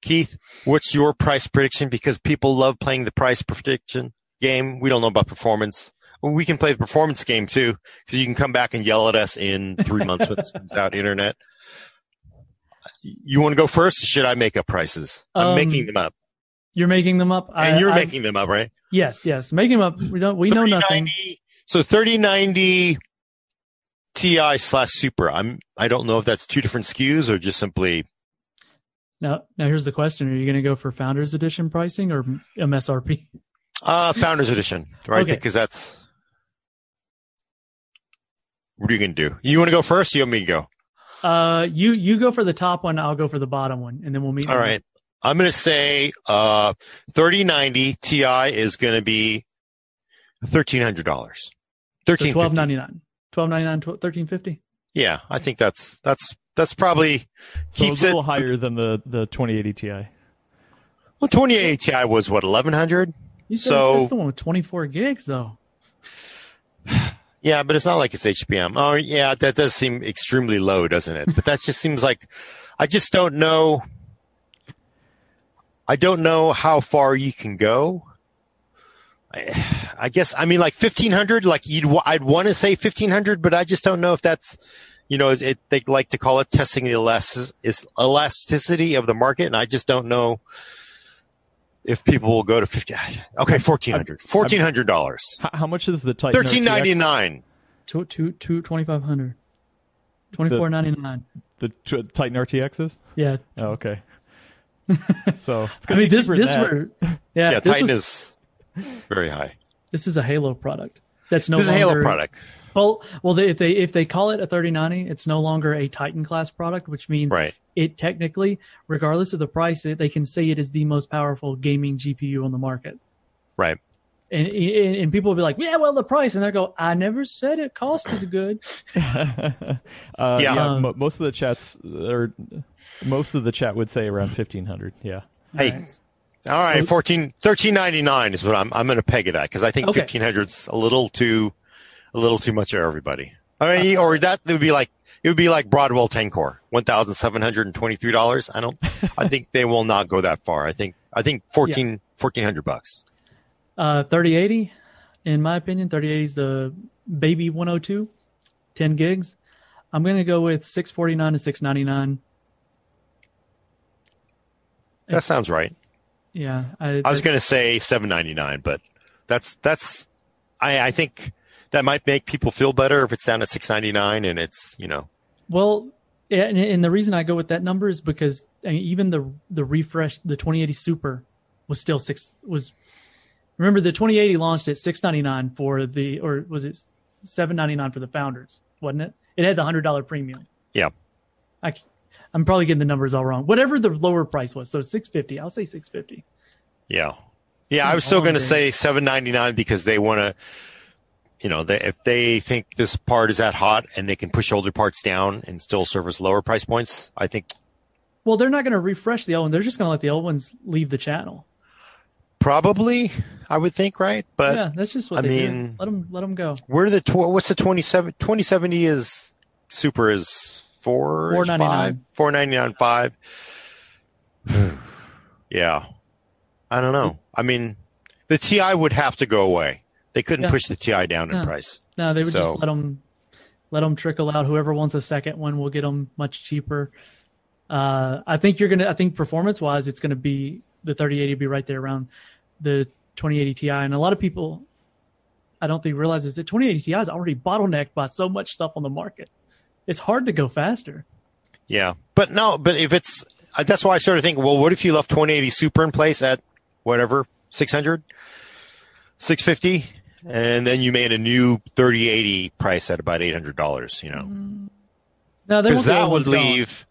Keith, what's your price prediction? Because people love playing the price prediction game. We don't know about performance. We can play the performance game too, because you can come back and yell at us in three months when this [LAUGHS] comes out internet. You want to go first? Should I make up prices? I'm Um, making them up. You're making them up. And I- you're I- making them up, right? Yes, yes. Making them up. We don't. We know nothing. So 3090 Ti slash Super. I'm. I don't know if that's two different SKUs or just simply. Now, now here's the question: Are you going to go for Founders Edition pricing or MSRP? Uh, Founders Edition, right? Okay. Because that's. What are you going to do? You want to go first? Or you want me to go? Uh, you you go for the top one. I'll go for the bottom one, and then we'll meet. All right. I'm going to say uh, 3090 Ti is going to be $1,300. So Thirteen twelve ninety nine. Twelve ninety nine. Thirteen fifty. Yeah, I think that's that's that's probably So keeps it's a it. little higher than the the 2080 Ti. Well, 2080 Ti was what 1100. You said So- that's the one with twenty four gigs, though. [SIGHS] Yeah, but it's not like it's HBM. Oh, yeah, that does seem extremely low, doesn't it? But that just seems like I just don't know. I don't know how far you can go. I, I guess I mean like fifteen hundred. Like you'd, I'd want to say fifteen hundred, but I just don't know if that's, you know, it, they like to call it testing the elastic, is elasticity of the market, and I just don't know if people will go to fifty. Okay, fourteen hundred. Fourteen hundred dollars. How, how much is the Titan? Thirteen ninety RTX? nine. Two two two twenty five hundred. Twenty four ninety nine. The t- Titan RTXs? Yeah. Oh, okay. [LAUGHS] so it's I gonna mean, be this this were yeah, Yeah, this Titan was- is very high. this is a Halo product. That's no this is a Halo product. Well, well, they, if they if they call it a 3090, it's no longer a Titan class product, which means Right. it technically, regardless of the price, they they can say it is the most powerful gaming GPU on the market. Right. And, and and people will be like, yeah, well, the price, and they go, I never said it costed good. [LAUGHS] uh, Yeah. yeah, Um, most of the chats or most of the chat would say around fifteen hundred. Yeah. Hey, Alright. All right, So- 14, 1399 is what I'm, I'm going to peg it at because I think Okay. 1500's a little too, a little too much for everybody. I mean, or that would be like, it would be like Broadwell 10 core, $1,723. I don't, I think they will not go that far. I think, I think 14, 1400 bucks. Uh, 3080, in my opinion, 3080 is the baby 102, 10 gigs. I'm gonna go with 649 to 699. That sounds right. Yeah, I was going to say 799, but that's, that's, I, I think that might make people feel better if it's down at 699 and it's, you know, Well, and, and the reason I go with that number is because I mean, even the the refresh, the 2080 Super, was still six. Was remember the 2080 launched at 699 for the, or was it 799 for the founders? Wasn't it? It had the hundred dollar premium. yeah. I, I'm probably getting the numbers all wrong. Whatever the lower price was, so 650. I'll say 650. Yeah. Yeah, I was still going to say 799 because they want to you know, they, if they think this part is that hot and they can push older parts down and still service lower price points, I think Well, they're not going to refresh the old one. They're just going to let the old ones leave the channel. probably I would think, right? But yeah, that's just what I mean- do. Let them let them go. where the tw- what's the 27 2070 is super is 4 499. 5 499 5 [SIGHS] yeah i don't know i mean the ti would have to go away they couldn't Yeah. push the ti down in Yeah. price No, they would So- just let them let them trickle out. Whoever wants a second one will get them much cheaper. Uh, I think you're gonna. I think performance wise, it's gonna be the 3080 be right there around the 2080 Ti, and a lot of people, I don't think realizes that 2080 Ti is already bottlenecked by so much stuff on the market. It's hard to go faster. yeah but no but if it's uh, that's why i started thinking well what if you left 2080 super in place at whatever 600 650 and then you made a new 3080 price at about $800 you know No, they because that would ones gone. leave.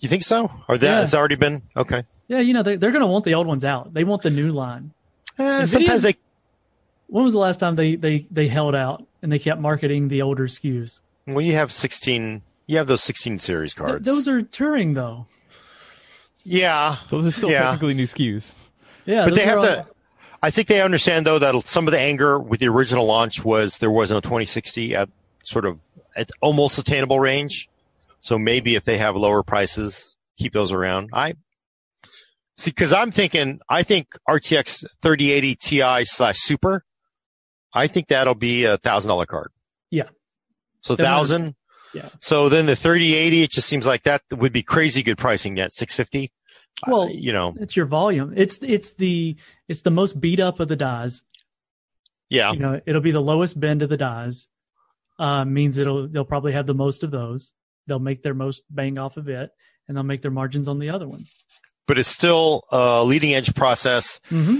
You think so? Or that Yeah. has already been okay? Yeah, you know they're, they're gonna want the old ones out. They want the new line. Eh, sometimes they. When was the last time they they they held out and they kept marketing the older SKUs? Well, you have sixteen. You have those sixteen series Th- cards. those are Turing though. yeah, Those are still Yeah. technically new SKUs. Yeah, but they have are to. I think they understand though that some of the anger with the original launch was there was no 2060 at sort of at almost attainable range. So maybe if they have lower prices, keep those around. I see because I'm thinking. I think RTX 3080 Ti slash Super. I think that'll be a thousand dollar card. Yeah. So thousand. Yeah. So then the 3080, it just seems like that would be crazy good pricing at 650. Well, Uh, you know, It's your volume. It's it's the it's the most beat up of the dies. yeah, You know, it'll be the lowest bend of the dies. Uh, means it'll they'll probably have the most of those. They'll make their most bang off of it, and they'll make their margins on the other ones. but it's still a leading edge process. Mm-hmm.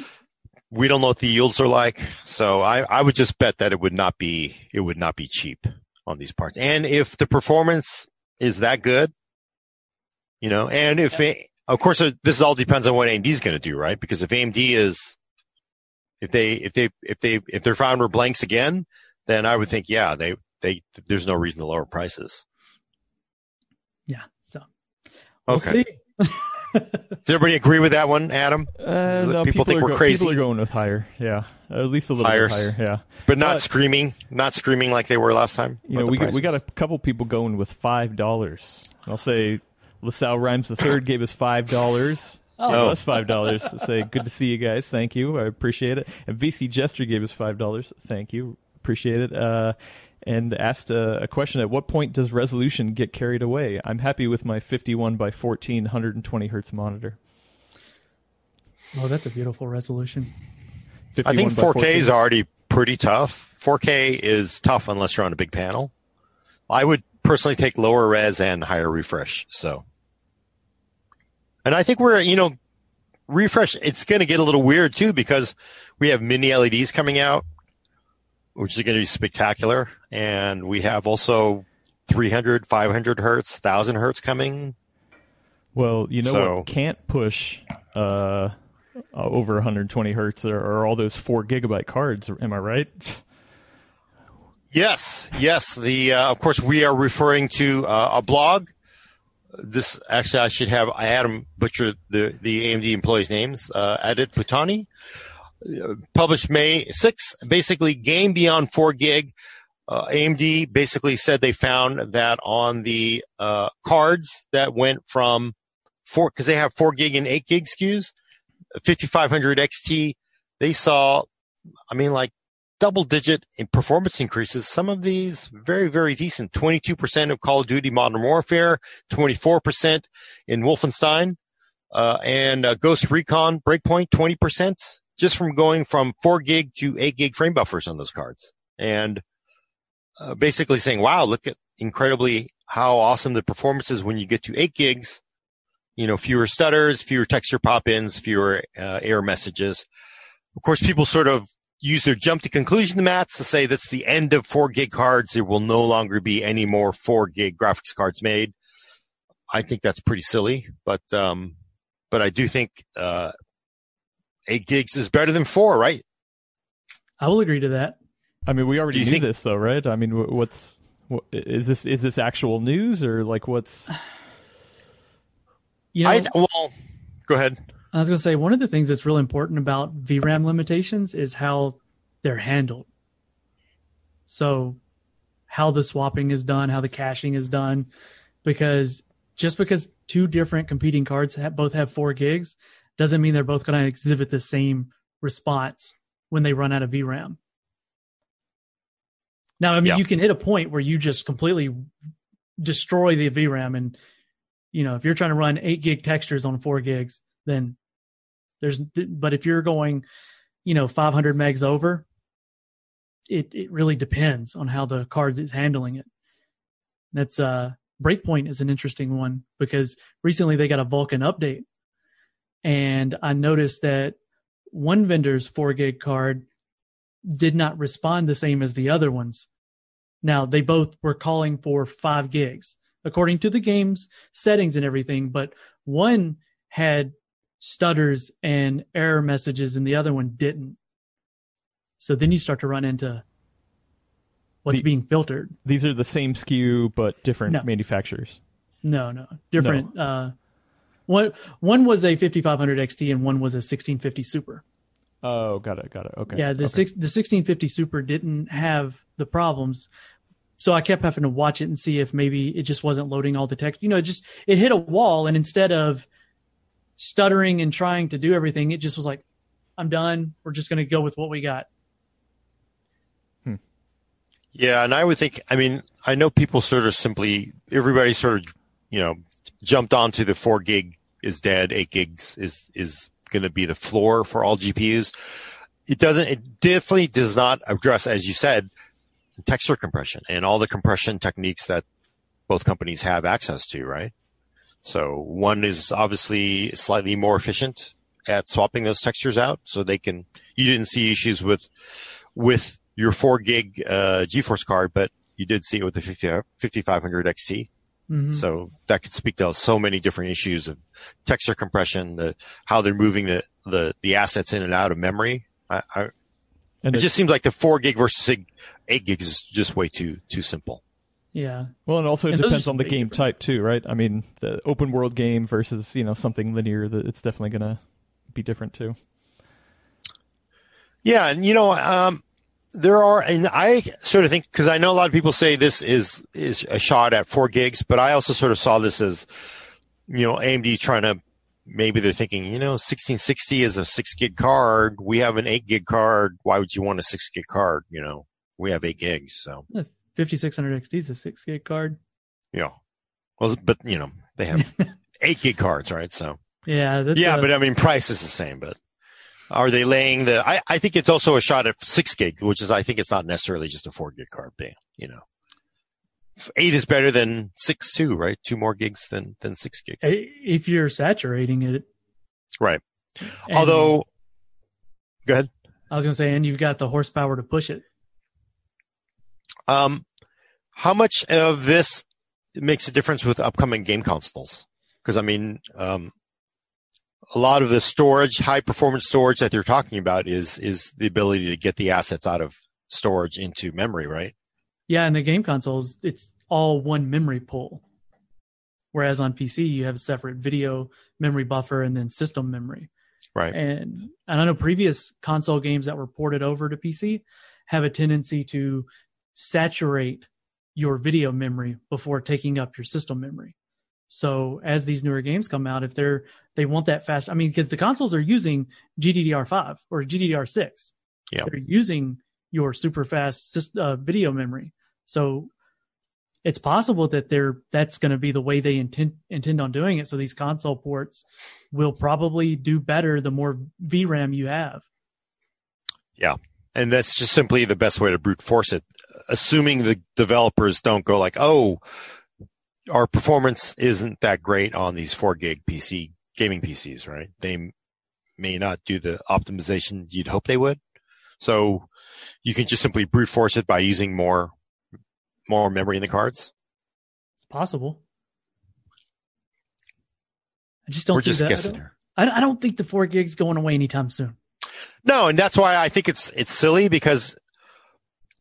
We don't know what the yields are like. So I, I would just bet that it would not be, it would not be cheap on these parts. And if the performance is that good, you know, and if, it, of course, uh, this all depends on what AMD is going to do, right? Because if AMD is, if they, if they, if they, if their founder blanks again, then I would think, yeah, they, they, there's no reason to lower prices. Yeah. So we'll Okay. see. [LAUGHS] Does everybody agree with that one, Adam? Uh, People no, think we're go- crazy? People are going with higher. Yeah, at least a little Higher. bit higher. Yeah. But not But- screaming, not screaming like they were last time. You know, we got, we got a couple people going with five dollars. I'll say LaSalle Rhymes the third gave us five dollars. Oh. Gave us five dollars. Say good to see you guys. Thank you. I appreciate it. And VC Jester gave us five dollars. Thank you. Appreciate it. Uh, and asked a, a question: At what point does resolution get carried away? I'm happy with my 51 by 14 120 hertz monitor. Oh, that's a beautiful resolution. I think 4K 14. is already pretty tough. 4K is tough unless you're on a big panel. I would personally take lower res and higher refresh. So, And I think we're, you know, refresh. It's going to get a little weird too because we have mini LEDs coming out, which is going to be spectacular. And we have also 300, 500 hertz, 1000 hertz coming. Well, you know So- what can't push uh, over 120 hertz are, are all those four gigabyte cards. Am I right? [LAUGHS] Yes, yes. The uh, of course we are referring to uh, a blog. This actually I should have I Adam butcher the the AMD employees' names. Uh, Adit Bhutani, published May 6th. Basically, game beyond four gig. Uh, AMD basically said they found that on the uh, cards that went from four because they have four gig and eight gig SKUs, 5500 XT. They saw, I mean, like double digit in performance increases. Some of these very, very decent. 22% of Call of Duty Modern Warfare, 24% in Wolfenstein, uh, and uh, Ghost Recon Breakpoint, 20% just from going from four gig to eight gig frame buffers on those cards. And uh, basically saying, wow, look at incredibly how awesome the performance is when you get to eight gigs. You know, fewer stutters, fewer texture pop-ins, fewer uh, error messages. Of course, people sort of use their jump to conclusion mats to say that's the end of four gig cards. There will no longer be any more four gig graphics cards made. I think that's pretty silly, but, um, but I do think, uh, eight gigs is better than four, right? I will agree to that. I mean, we already Do knew think- this, though, right? I mean, what's what, is this? Is this actual news or like what's? [SIGHS] You know, I, well, go ahead. I was going to say one of the things that's really important about VRAM limitations is how they're handled. So, how the swapping is done, how the caching is done, because just because two different competing cards have, both have four gigs doesn't mean they're both going to exhibit the same response when they run out of VRAM. Now, I mean, Yeah. you can hit a point where you just completely destroy the VRAM, and you know, if you're trying to run eight gig textures on four gigs, then there's. But if you're going, you know, 500 megs over, it it really depends on how the card is handling it. That's uh Breakpoint is an interesting one because recently they got a Vulkan update, and I noticed that one vendor's four gig card did not respond the same as the other ones. Now they both were calling for five gigs according to the game's settings and everything, but one had stutters and error messages and the other one didn't. So then you start to run into what's The- being filtered. These are the same SKU but different No. manufacturers. No, no, different. Uh, one one was a 5500 XT and one was a 1650 Super. Oh, got it, got it. Okay. Yeah, the okay. six the 1650 Super didn't have the problems. So I kept having to watch it and see if maybe it just wasn't loading all the text. You know, it just it hit a wall and instead of stuttering and trying to do everything, it just was like, I'm done. We're just going to go with what we got. Hmm. Yeah, and I would think. I mean, I know people sort of simply everybody sort of you know jumped onto the four gig is dead, eight gigs is is going to be the floor for all GPUs. It doesn't. It definitely does not address, as you said, texture compression and all the compression techniques that both companies have access to. Right. So one is obviously slightly more efficient at swapping those textures out, so they can. You didn't see issues with with your four gig uh, GeForce card, but you did see it with the 50, 5500 XT. Mhm. So that could speak to so many different issues of texture compression, the how they're moving the the, the assets in and out of memory. I, I, And it just seems like the four gig versus sig- eight gigs is just way too too simple. Yeah. well, and also it And depends on the game differences. type too, right? I mean, the open world game versus you know something linear. That it's definitely gonna be different too. Yeah, and you know, um, there are, and I sort of think because I know a lot of people say this is is a shot at four gigs, but I also sort of saw this as, you know, AMD trying to maybe they're thinking, you know, 1660 is a six gig card. We have an eight gig card. Why would you want a six gig card? You know, we have eight gigs, so 5600 XT is a six gig card. Yeah. well, but you know, they have [LAUGHS] eight gig cards, right? So. Yeah. That's yeah, a- but I mean, price is the same. But are they laying the? I, I think it's also a shot at six gig, which is I think it's not necessarily just a four gig card. Being you know, eight is better than six too, right? Two more gigs than than six gigs. If you're saturating it, right? Although, go ahead. I was going to say, and you've got the horsepower to push it. Um, how much of this makes a difference with upcoming game consoles? Because I mean, um, a lot of the storage, high performance storage that they're talking about is is the ability to get the assets out of storage into memory, right? Yeah, in the game consoles, it's all one memory pool. Whereas on PC, you have a separate video memory buffer and then system memory. Right. And, and I know previous console games that were ported over to PC have a tendency to saturate your video memory before taking up your system memory. So as these newer games come out, if they're they want that fast, I mean, because the consoles are using GDDR5 or GDDR6, yeah, they're using your super fast uh, video memory. So it's possible that they're that's going to be the way they intend intend on doing it. So these console ports will probably do better the more VRAM you have. Yeah, and that's just simply the best way to brute force it, assuming the developers don't go like, oh our performance isn't that great on these four gig PC gaming PCs, right? They may not do the optimization you'd hope they would. So you can just simply brute force it by using more, more memory in the cards. It's possible. I just don't. We're just that. guessing I here. I don't think the four gigs going away anytime soon. No, and that's why I think it's it's silly because,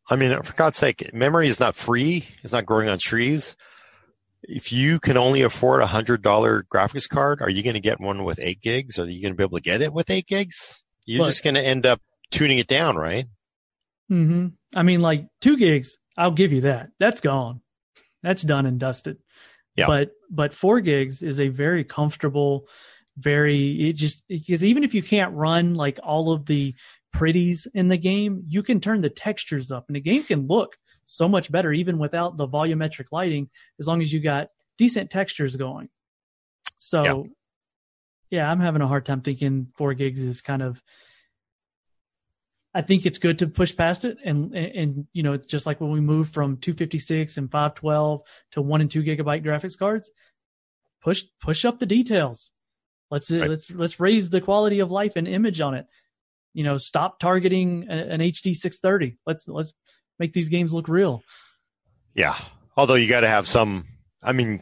I mean, for God's sake, memory is not free. It's not growing on trees if you can only afford a hundred dollar graphics card, are you going to get one with eight gigs? Are you going to be able to get it with eight gigs? You're just going to end up tuning it down, right? Hmm. I mean, like two gigs, I'll give you that. That's gone. That's done and dusted. Yeah. But but four gigs is a very comfortable, very it just because even if you can't run like all of the pretties in the game, you can turn the textures up and the game can look so much better even without the volumetric lighting as long as you got decent textures going. So yeah, yeah I'm having a hard time thinking 4 gigs is kind of I think it's good to push past it and, and, and you know it's just like when we moved from 256 and 512 to 1 and 2 gigabyte graphics cards push push up the details. Let's right. let's let's raise the quality of life and image on it. You know, stop targeting an HD 630. Let's let's make these games look real. Yeah. Although you got to have some, I mean,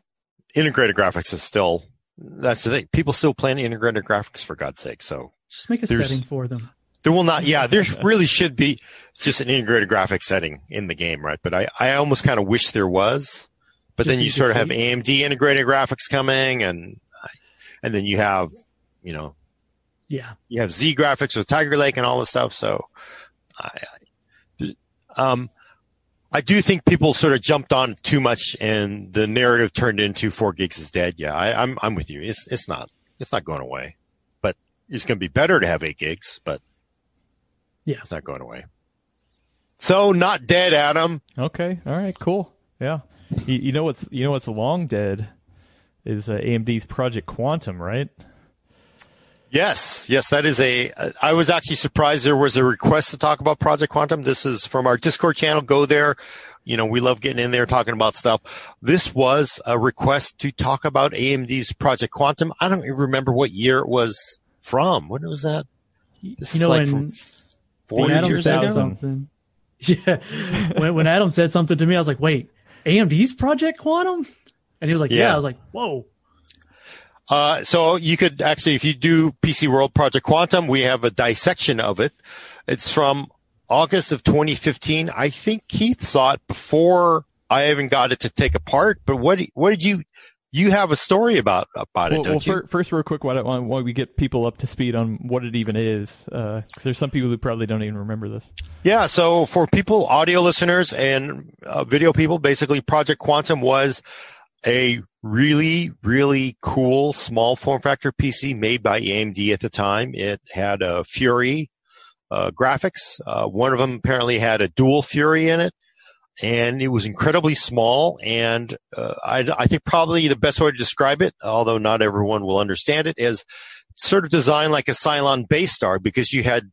integrated graphics is still, that's the thing. People still plan integrated graphics for God's sake. So just make a setting for them. There will not, yeah, there [LAUGHS] really should be just an integrated graphics setting in the game, right? But I, I almost kind of wish there was, but just then you sort of have AMD integrated graphics coming and, and then you have, you know, yeah, you have Xe graphics with Tiger Lake and all this stuff. So I, um, I do think people sort of jumped on too much, and the narrative turned into four gigs is dead. Yeah, I, am I'm, I'm with you. It's it's not it's not going away, but it's going to be better to have eight gigs. But yeah, it's not going away. So not dead, Adam. Okay, all right, cool. Yeah, you, you know what's you know what's long dead is uh, AMD's Project Quantum, right? Yes, yes, that is a. I was actually surprised there was a request to talk about Project Quantum. This is from our Discord channel. Go there. You know, we love getting in there talking about stuff. This was a request to talk about AMD's Project Quantum. I don't even remember what year it was from. When was that? This you know, like when, forty years ago. Something. [LAUGHS] Yeah, when, when Adam said something to me, I was like, "Wait, AMD's Project Quantum?" And he was like, "Yeah." yeah. I was like, "Whoa." Uh, so you could actually, if you do PC World Project Quantum, we have a dissection of it. It's from August of 2015. I think Keith saw it before I even got it to take apart. But what what did you you have a story about about well, it, don't well, you? First, real quick, why, why we get people up to speed on what it even is, because uh, there's some people who probably don't even remember this. Yeah, so for people, audio listeners and uh, video people, basically, Project Quantum was a really, really cool small form factor PC made by AMD at the time. It had a Fury uh, graphics. Uh, one of them apparently had a dual Fury in it. And it was incredibly small, and uh, I, I think probably the best way to describe it, although not everyone will understand it, is sort of designed like a Cylon base star because you had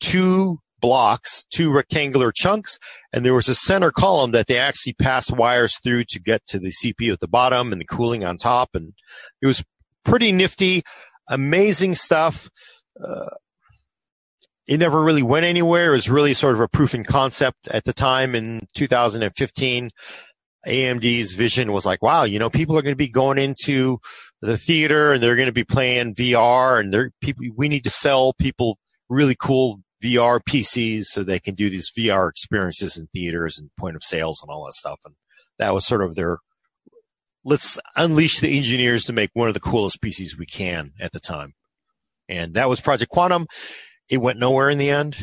two blocks, two rectangular chunks, and there was a center column that they actually passed wires through to get to the CPU at the bottom and the cooling on top. And it was pretty nifty, amazing stuff. Uh, it never really went anywhere. It was really sort of a proof in concept at the time in 2015. AMD's vision was like, wow, you know, people are going to be going into the theater and they're going to be playing VR and they're people, we need to sell people really cool VR PCs so they can do these VR experiences in theaters and point of sales and all that stuff. And that was sort of their, let's unleash the engineers to make one of the coolest PCs we can at the time. And that was Project Quantum. It went nowhere in the end.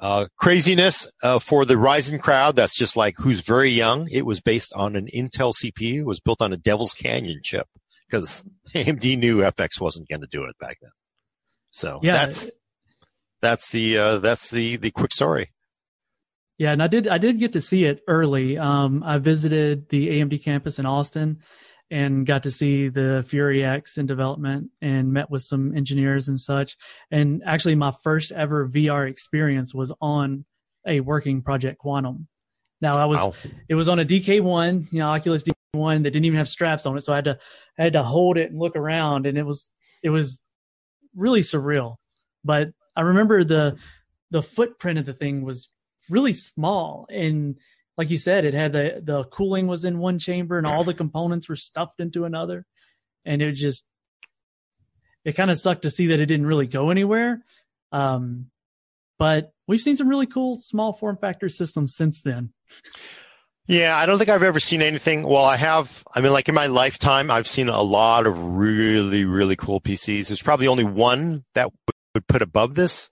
Uh, craziness uh, for the Ryzen crowd. That's just like who's very young. It was based on an Intel CPU. It was built on a Devil's Canyon chip because AMD [LAUGHS] knew FX wasn't going to do it back then. So yeah, that's that's the uh, that's the the quick story. Yeah, and I did I did get to see it early. Um, I visited the AMD campus in Austin, and got to see the Fury X in development and met with some engineers and such. And actually, my first ever VR experience was on a working Project Quantum. Now I was, wow. it was on a DK1, you know, Oculus DK1 that didn't even have straps on it. So I had to, I had to hold it and look around and it was, it was really surreal. But I remember the, the footprint of the thing was really small and like you said, it had the the cooling was in one chamber and all the components were stuffed into another, and it just it kind of sucked to see that it didn't really go anywhere. Um, but we've seen some really cool small form factor systems since then. Yeah, I don't think I've ever seen anything. Well, I have. I mean, like in my lifetime, I've seen a lot of really, really cool PCs. There's probably only one that would put above this.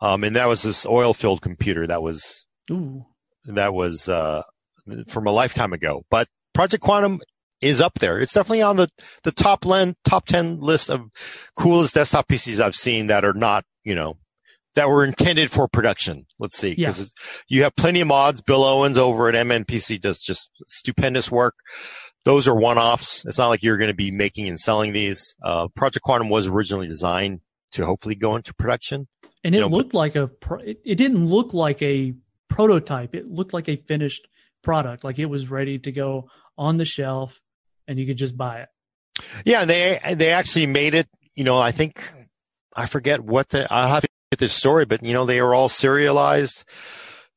Um, and that was this oil filled computer that was Ooh that was uh, from a lifetime ago. But Project Quantum is up there. It's definitely on the the top len, top ten list of coolest desktop PCs I've seen that are not you know that were intended for production. Let's see, because you have plenty of mods. Bill Owens over at MNPC does just stupendous work. Those are one-offs. It's not like you're going to be making and selling these. Uh, Project Quantum was originally designed to hopefully go into production. And it you know, looked but, like a, it didn't look like a prototype. It looked like a finished product, like it was ready to go on the shelf and you could just buy it. Yeah, they they actually made it. You know, I think I forget what the I'll have to get this story, but you know, they were all serialized.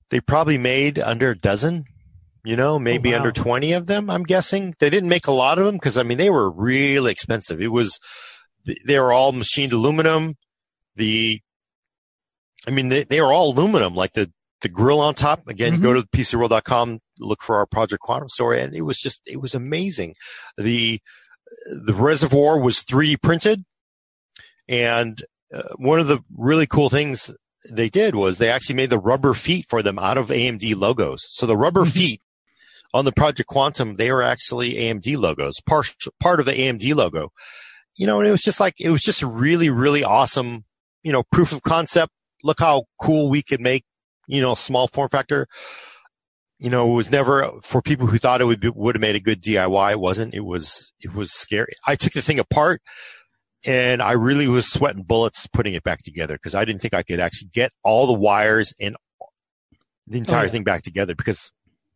They probably made under a dozen. You know, maybe oh, wow. under twenty of them. I'm guessing they didn't make a lot of them because I mean they were really expensive. It was they were all machined aluminum. The I mean, they, they were all aluminum. Like the the grill on top. Again, mm-hmm. go to PCWorld.com, look for our Project Quantum story, and it was just it was amazing. The the reservoir was 3D printed, and uh, one of the really cool things they did was they actually made the rubber feet for them out of AMD logos. So the rubber mm-hmm. feet on the Project Quantum, they were actually AMD logos, part part of the AMD logo. You know, and it was just like it was just really really awesome, you know, proof of concept. Look how cool we could make you know, small form factor. You know, it was never for people who thought it would be, would have made a good DIY. It wasn't. It was it was scary. I took the thing apart, and I really was sweating bullets putting it back together because I didn't think I could actually get all the wires and the oh, entire oh, yeah. thing back together because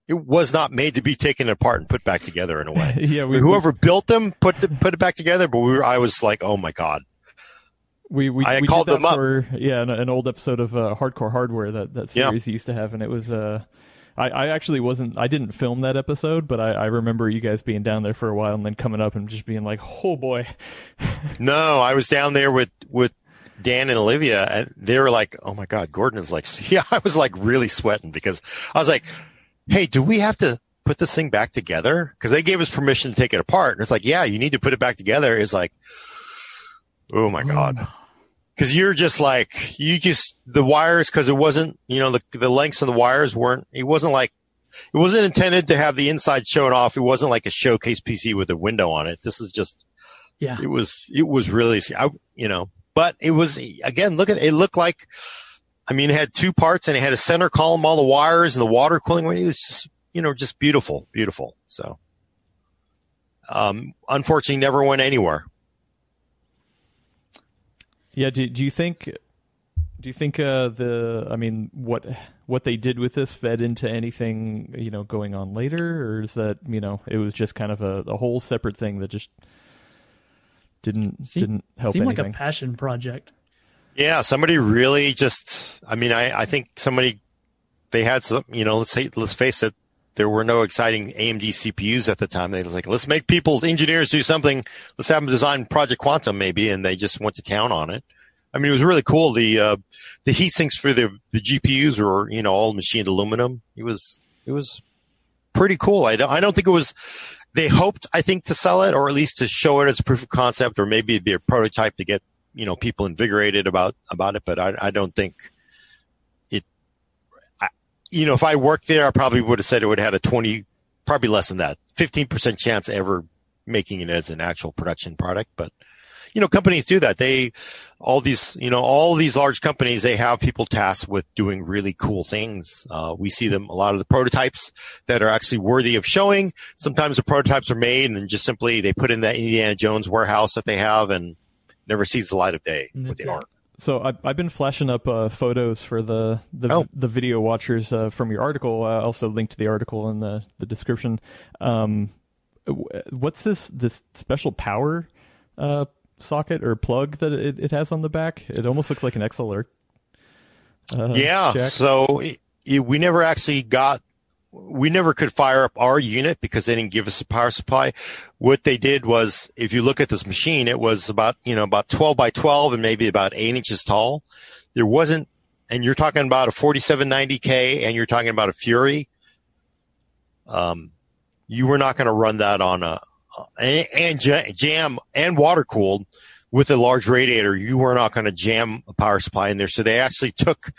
it was not made to be taken apart and put back together in a way. [LAUGHS] yeah, we, whoever we, built them put the, put it back together, but we were, I was like, oh my god, we we, I we called them up. For, yeah, an, an, old episode of uh, Hardcore Hardware that that series yeah. used to have, and it was. Uh, I, I actually wasn't. I didn't film that episode, but I, I remember you guys being down there for a while and then coming up and just being like, "Oh boy." [LAUGHS] no, I was down there with with Dan and Olivia, and they were like, "Oh my God, Gordon is like." [LAUGHS] Yeah, I was like really sweating because I was like, "Hey, do we have to put this thing back together?" Because they gave us permission to take it apart, and it's like, "Yeah, you need to put it back together." It's like, "Oh my God." Mm. Cause you're just like, you just, the wires, cause it wasn't, you know, the, the lengths of the wires weren't, it wasn't like, it wasn't intended to have the inside shown off. It wasn't like a showcase PC with a window on it. This is just, yeah, it was, it was really, I, you know, but it was, again, look at, it looked like, I mean, it had two parts and it had a center column, all the wires and the water cooling. It was just, you know, just beautiful, beautiful. So, um, unfortunately never went anywhere. Yeah. Do, do you think Do you think uh, the I mean what what they did with this fed into anything you know going on later, or is that you know it was just kind of a, a whole separate thing that just didn't Seem- didn't help Seemed anything? like a passion project. Yeah, somebody really just. I mean, I, I think somebody they had some. You know, let's say, let's face it. There were no exciting AMD CPUs at the time. They was like, let's make people engineers do something. Let's have them design Project Quantum maybe, and they just went to town on it. I mean, it was really cool. The uh, the heat sinks for the the GPUs were you know all machined aluminum. It was it was pretty cool. I don't I don't think it was. They hoped I think to sell it or at least to show it as proof of concept or maybe it'd be a prototype to get you know people invigorated about about it. But I I don't think it. I, you know, if I worked there, I probably would have said it would have had a twenty, probably less than that, fifteen percent chance ever making it as an actual production product. But you know, companies do that. They, all these, you know, all these large companies, they have people tasked with doing really cool things. Uh, we see them, a lot of the prototypes that are actually worthy of showing. Sometimes the prototypes are made and just simply they put in that Indiana Jones warehouse that they have and never sees the light of day with the art. So I, I've been flashing up uh, photos for the the, Oh. the video watchers uh, from your article. I also linked to the article in the the description. Um, what's this this special power uh, socket or plug that it, it has on the back? It almost looks like an XLR. Uh, yeah. jack. So it, it- we never actually got, we never could fire up our unit because they didn't give us a power supply. What they did was, if you look at this machine, it was about, you know, about 12 by 12 and maybe about eight inches tall. There wasn't, and you're talking about a 4790K and you're talking about a Fury. Um, you were not going to run that on a, and, and jam and water cooled with a large radiator. You were not going to jam a power supply in there. So they actually took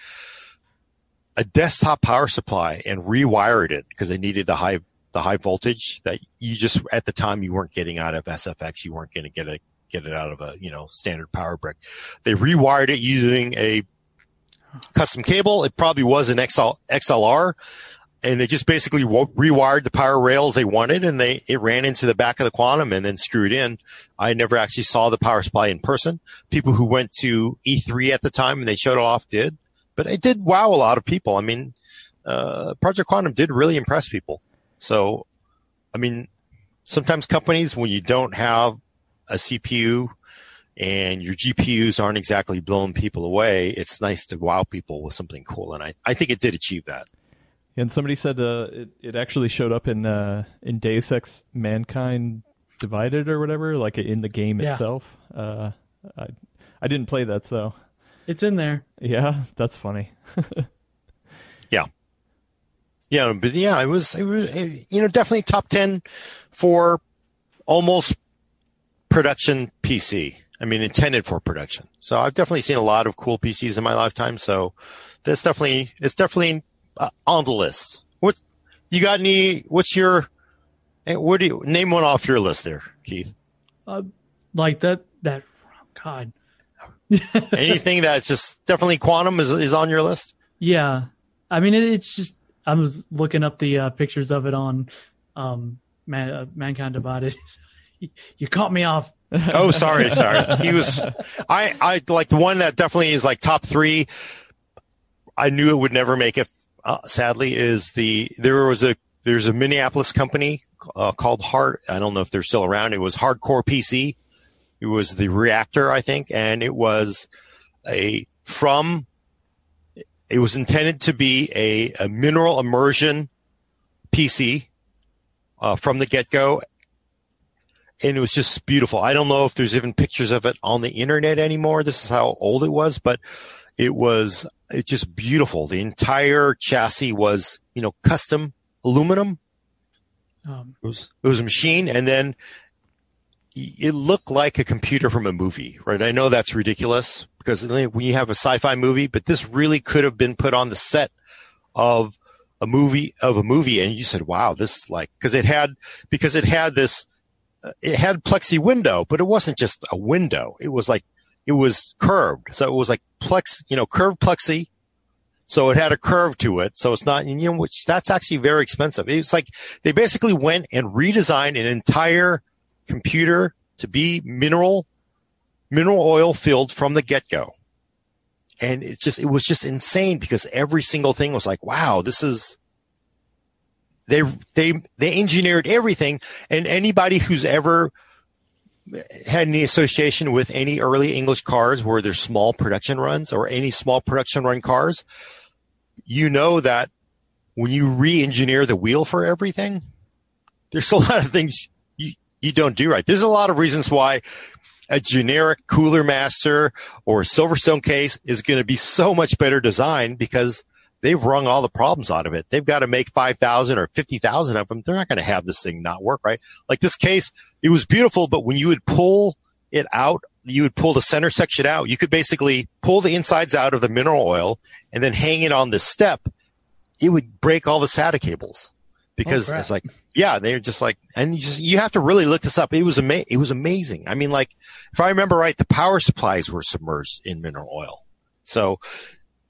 a desktop power supply and rewired it because they needed the high the high voltage that you just at the time you weren't getting out of SFX. You weren't going to get it get it out of a you know standard power brick. They rewired it using a custom cable. It probably was an XL, XLR, and they just basically rewired the power rails they wanted, and they it ran into the back of the Quantum and then screwed in. I never actually saw the power supply in person. People who went to E3 at the time and they showed it off did, but it did wow a lot of people. I mean, uh, Project Quantum did really impress people. So, I mean, sometimes companies when you don't have a CPU and your GPUs aren't exactly blowing people away, it's nice to wow people with something cool. And I, I think it did achieve that. And somebody said uh, it it actually showed up in uh, in Deus Ex Mankind Divided or whatever, like in the game Yeah. itself. Uh, I I didn't play that, so It's in there. yeah, that's funny. [LAUGHS] Yeah, Yeah, but yeah, it was, it was, it- you know, definitely top 10 for almost production PC. I mean, intended for production. So I've definitely seen a lot of cool PCs in my lifetime. So that's definitely, it's definitely uh, on the list. What, you got any, what's your, eh, what do you, name one off your list there, Keith? Like that. That. God. [LAUGHS] Anything that's just definitely quantum is, is on your list? Yeah. I mean, it, it's just. I was looking up the uh, pictures of it on um, Man, uh, Mankind Divided. [LAUGHS] you caught me off. [LAUGHS] Oh, sorry, sorry. He was, I, I like the one that definitely is like top three. I knew it would never make it. Uh, sadly, is the there was a there's a Minneapolis company uh, called Hard. I don't know if they're still around. It was Hardcore PC. It was the reactor, I think, and it was a from. It was intended to be a, a mineral immersion PC uh, from the get go, and it was just beautiful. I don't know if there's even pictures of it on the internet anymore. This is how old it was, but it was it just beautiful. The entire chassis was, you know, custom aluminum. Um, It was it was a machine, and then it looked like a computer from a movie, right? I know that's ridiculous because when you have a sci-fi movie, but this really could have been put on the set of a movie of a movie, and you said, "Wow, this like," because it had because it had this uh, it had plexi window, but it wasn't just a window. It was like it was curved, so it was like plex, you know, curved plexi. So it had a curve to it. So it's not, you know, which that's actually very expensive. It's like they basically went and redesigned an entire computer to be mineral, mineral oil filled from the get go. and it's just it was just insane because every single thing was like, wow, this is they they they engineered everything, and anybody who's ever had any association with any early English cars where there's small production runs or any small production run cars, you know that when you re-engineer the wheel for everything, there's a lot of things you, don't do right. There's a lot of reasons why a generic Cooler Master or Silverstone case is going to be so much better designed because they've wrung all the problems out of it. They've got to make 5,000 or 50,000 of them. They're not going to have this thing not work, right? Like this case, it was beautiful, but when you would pull it out, you would pull the center section out. You could basically pull the insides out of the mineral oil and then hang it on the step. It would break all the SATA cables because Oh, it's like, yeah, they're just like, and you just, you have to really look this up. It was ama- it was amazing. I mean, like, if I remember right, the power supplies were submerged in mineral oil. So,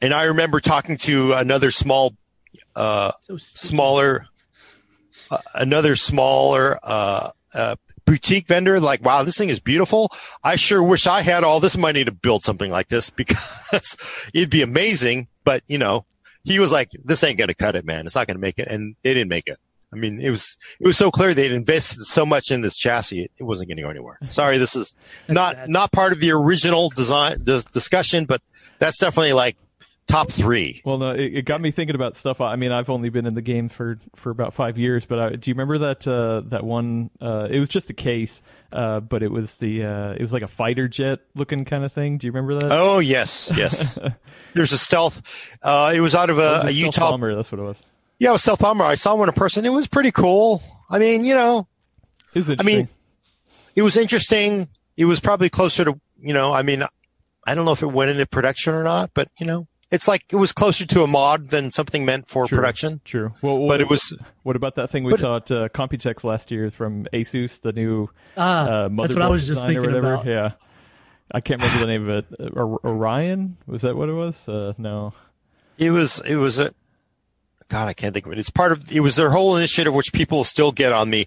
and I remember talking to another small, uh, So smaller, uh, another smaller, uh, uh, boutique vendor, like, wow, this thing is beautiful. I sure wish I had all this money to build something like this [LAUGHS] because it'd be amazing. But, you know, he was like, this ain't going to cut it, man. It's not going to make it. And they didn't make it. I mean, it was, it was so clear they'd invested so much in this chassis. It, wasn't going to go anywhere. [LAUGHS] Sorry. This is not, sad. not part of the original design dis- discussion, but that's definitely like top three. Well, no, it, it got me thinking about stuff. I mean, I've only been in the game for, for about five years, but I, do you remember that uh, that one? Uh, it was just a case, uh, but it was the uh, it was like a fighter jet looking kind of thing. Do you remember that? Oh yes, yes. [LAUGHS] There's a stealth. Uh, it was out of a, was a Utah. bomber. That's what it was. Yeah, it was stealth bomber. I saw one in person. It was pretty cool. I mean, you know, It was I mean, it was interesting. It was probably closer to, you know, I mean, I don't know if it went into production or not, but you know, it's like it was closer to a mod than something meant for True. production. True. Well, But it was What about that thing we But- saw at uh, Computex last year from Asus, the new Ah, uh, that's what I motherboard was just or thinking whatever? about. Yeah, I can't remember the name of it. Uh, Or- Orion was that what it was? Uh, no, it was it was a God, I can't think of it. It's part of it was their whole initiative, which people still get on me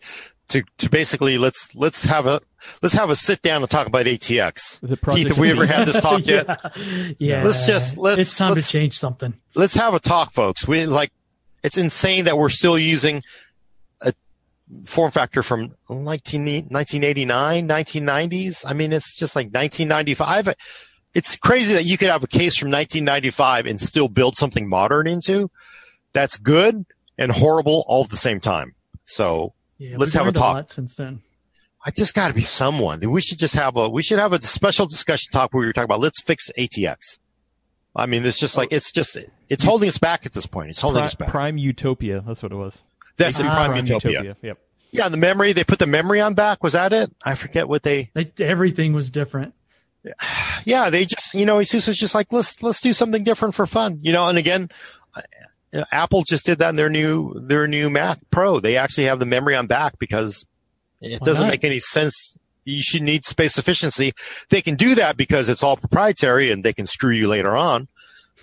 to to basically let's let's have a let's have a sit down and talk about ATX. Keith, have we ever had this talk [LAUGHS] yet? yeah. yeah. Let's just- let's- It's time let's- to change something. let's have a talk, folks. We like, it's insane that we're still using a form factor from 19, 1989, 1990s. I mean, it's just like 1995. It's crazy that you could have a case from 1995 and still build something modern into. That's good and horrible all at the same time. So Yeah, Let's we've a learned talk. lot since then. I just got to be someone. We should just have a we should have a special discussion talk where we were talking about let's fix ATX. I mean, it's just like it's just it's holding us back at this point. It's holding Pri- us back. Prime Utopia. That's what it was. That's in Ah. Prime Utopia. Yep. Yeah, the memory they put the memory on back. Was that it? I forget what they. They, everything was different. [SIGHS] Yeah, they just you know Asus was just like let's let's do something different for fun. You know, and again, Apple just did that in their new their new Mac Pro. They actually have the memory on back because it Why doesn't not? make any sense. You should need space efficiency. They can do that because it's all proprietary and they can screw you later on.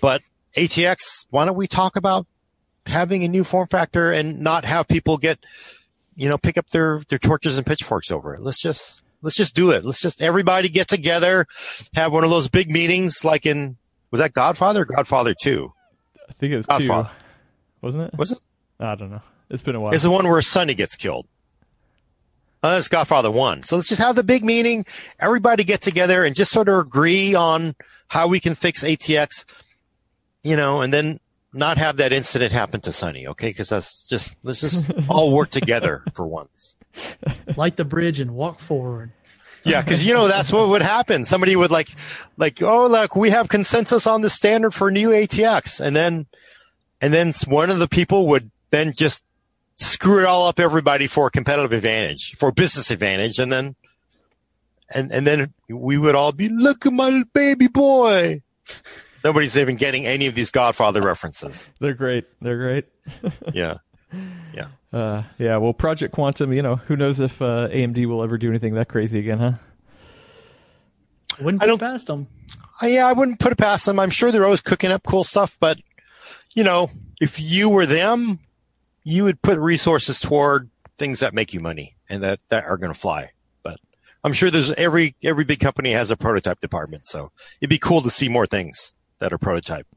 But ATX, why don't we talk about having a new form factor and not have people get, you know, pick up their, their torches and pitchforks over it. Let's just, let's just do it. Let's just everybody get together, have one of those big meetings like in, was that Godfather Godfather 2? I think it was Godfather. two, wasn't it? Was it? I don't know. It's been a while. It's the one where Sonny gets killed. Uh, that's Godfather 1. So let's just have the big meeting, everybody get together and just sort of agree on how we can fix ATX, you know, and then not have that incident happen to Sonny, okay? Because that's just, let's just [LAUGHS] all work together for once. Light the bridge and walk forward. Yeah, because you know that's what would happen. Somebody would like, like, oh look, we have consensus on the standard for new ATX, and then, and then one of the people would then just screw it all up everybody for competitive advantage, for business advantage, and then, and and then we would all be, look at my baby boy. Nobody's even getting any of these Godfather references. They're great. They're great. [LAUGHS] Yeah. Uh, yeah. Well, Project Quantum. You know, who knows if uh, AMD will ever do anything that crazy again, huh? Wouldn't I put don't- past them. Uh, yeah, I wouldn't put it past them. I'm sure they're always cooking up cool stuff, but you know, if you were them, you would put resources toward things that make you money and that, that are going to fly. But I'm sure there's every, every big company has a prototype department. So it'd be cool to see more things. that are prototype.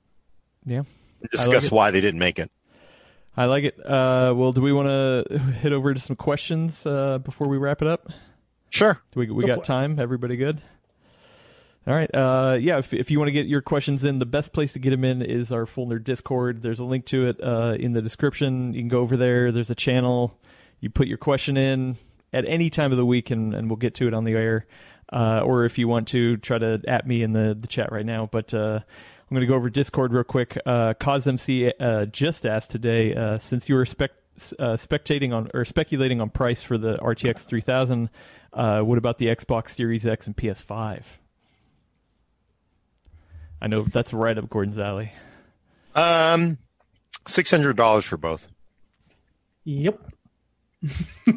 Yeah. Discuss it. why they didn't make it. I like it. Uh, well, do we want to hit over to some questions uh, before we wrap it up? Sure. Do we we Go got for it. time? Everybody good? All right. Uh, yeah. If if you want to get your questions in, the best place to get them in is our full nerd Discord. There's a link to it uh, in the description. You can go over there. There's a channel. You put your question in at any time of the week, and, and we'll get to it on the air. Uh, or if you want to, try to at me in the, the chat right now. But uh, I'm going to go over Discord real quick. Uh, CosMC uh, just asked today, uh, since you were spec- uh, spectating on or speculating on price for the RTX 3000, uh, what about the Xbox Series X and PS5? I know that's right up Gordon's alley. Um, six hundred dollars for both. Yep. [LAUGHS]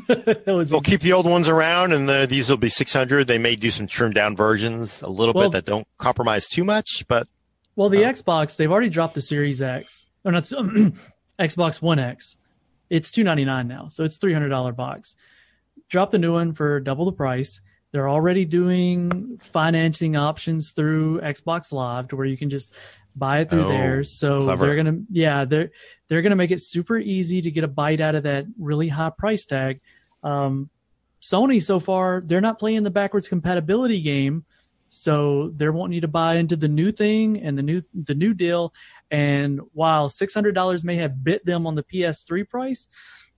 that was They'll easy. keep the old ones around, and the, these will be six hundred. They may do some trimmed down versions a little Well- bit that don't compromise too much, but Well, the Oh. Xbox, they've already dropped the Series X. Or not [CLEARS THROAT] Xbox One X. It's two ninety nine now, so it's three hundred dollar box. Drop the new one for double the price. They're already doing financing options through Xbox Live to where you can just buy it through Oh, theirs. So clever. they're gonna yeah, they're they're gonna make it super easy to get a bite out of that really high price tag. Um, Sony so far, they're not playing the backwards compatibility game. So they're wanting you to buy into the new thing and the new the new deal. And while six hundred dollars may have bit them on the PS3 price,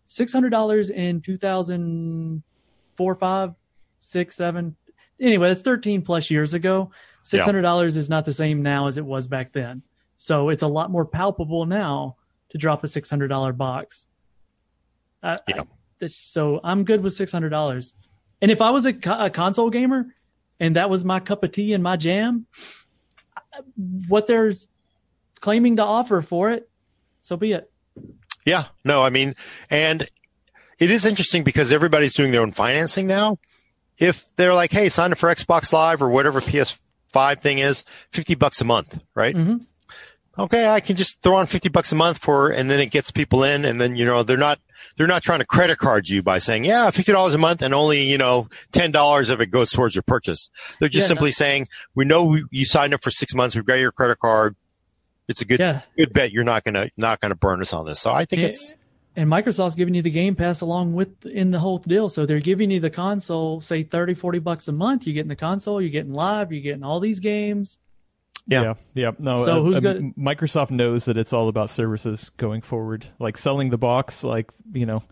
six hundred dollars in two thousand four, five, six, seven. Anyway, that's thirteen plus years ago. Six hundred dollars is not the same now as it was back then. So it's a lot more palpable now to drop a six hundred dollar box. I, Yeah. I- so I'm good with six hundred dollars. And if I was a, a console gamer and that was my cup of tea and my jam, what they're claiming to offer for it, so be it. Yeah, no, I mean, and it is interesting because everybody's doing their own financing now. If they're like, hey, sign up for Xbox Live or whatever PS5 thing is, 50 bucks a month, right? Mhm. Okay, I can just throw on 50 bucks a month for, and then it gets people in and then, you know, they're not, they're not trying to credit card you by saying, yeah, $50 a month and only, you know, $10 of it goes towards your purchase. They're just Yeah, simply saying, we know you signed up for six months. We've got your credit card. It's a good, Yeah. good bet you're not going to, not going to burn us on this. So I think Yeah. it's, And Microsoft's giving you the Game Pass along with in the whole deal. So they're giving you the console, say 30, 40 bucks a month. You're getting the console, you're getting live, you're getting all these games. Yeah. yeah, yeah. No, So uh, who's uh, good- Microsoft knows that it's all about services going forward. Like selling the box, like you know,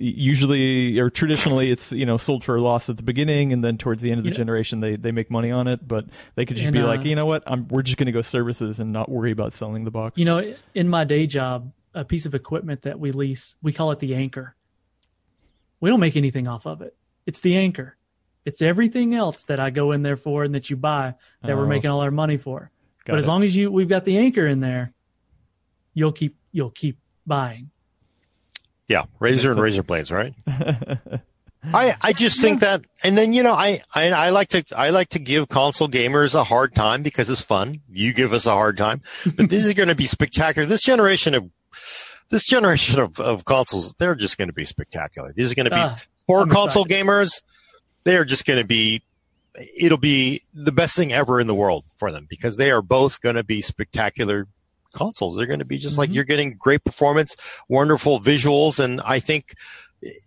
usually or traditionally, it's you know sold for a loss at the beginning, and then towards the end of the know- generation, they they make money on it. But they could just And, be uh, like, you know what, I'm, we're just going to go services and not worry about selling the box. You know, in my day job, a piece of equipment that we lease, we call it the anchor. We don't make anything off of it. It's the anchor. It's everything else that I go in there for and that you buy that we're Oh. making all our money for. Got but as long as you we've got the anchor in there, you'll keep you'll keep buying. Yeah, razor and razor blades, right? [LAUGHS] I I just think that, and then you know, I, I I like to I like to give console gamers a hard time because it's fun. You give us a hard time, but this is going to be spectacular. This generation of this generation of, of consoles, they're just going to be spectacular. These are going to be ah, for I'm console excited. gamers. They are just going to be. It'll be the best thing ever in the world for them because they are both going to be spectacular consoles. They're going to be just like Mhm. you're getting great performance, wonderful visuals, and I think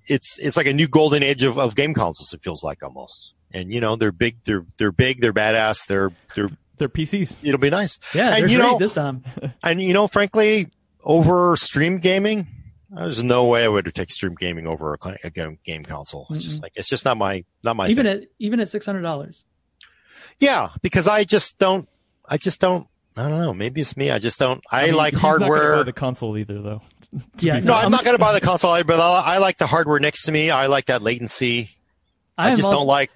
it's it's like a new golden age of, of game consoles. It feels like almost, and you know they're big, they're they're big, they're badass, they're they're. [LAUGHS] They're PCs. It'll be nice, Yeah, And you know- this time. and you know, frankly, over stream gaming, Uh, there's no way I would take stream gaming over a, a game, game console. It's just like it's just not my not my even thing. at even at six hundred dollars. yeah, because I just don't. I just don't. I don't know. Maybe it's me. I just don't. I, mean, like he's not hardware. buy the console either, though. [LAUGHS] Yeah, no. I'm not going to buy the [LAUGHS] console, but I, I like the hardware next to me. I like that latency. I, am just also- don't like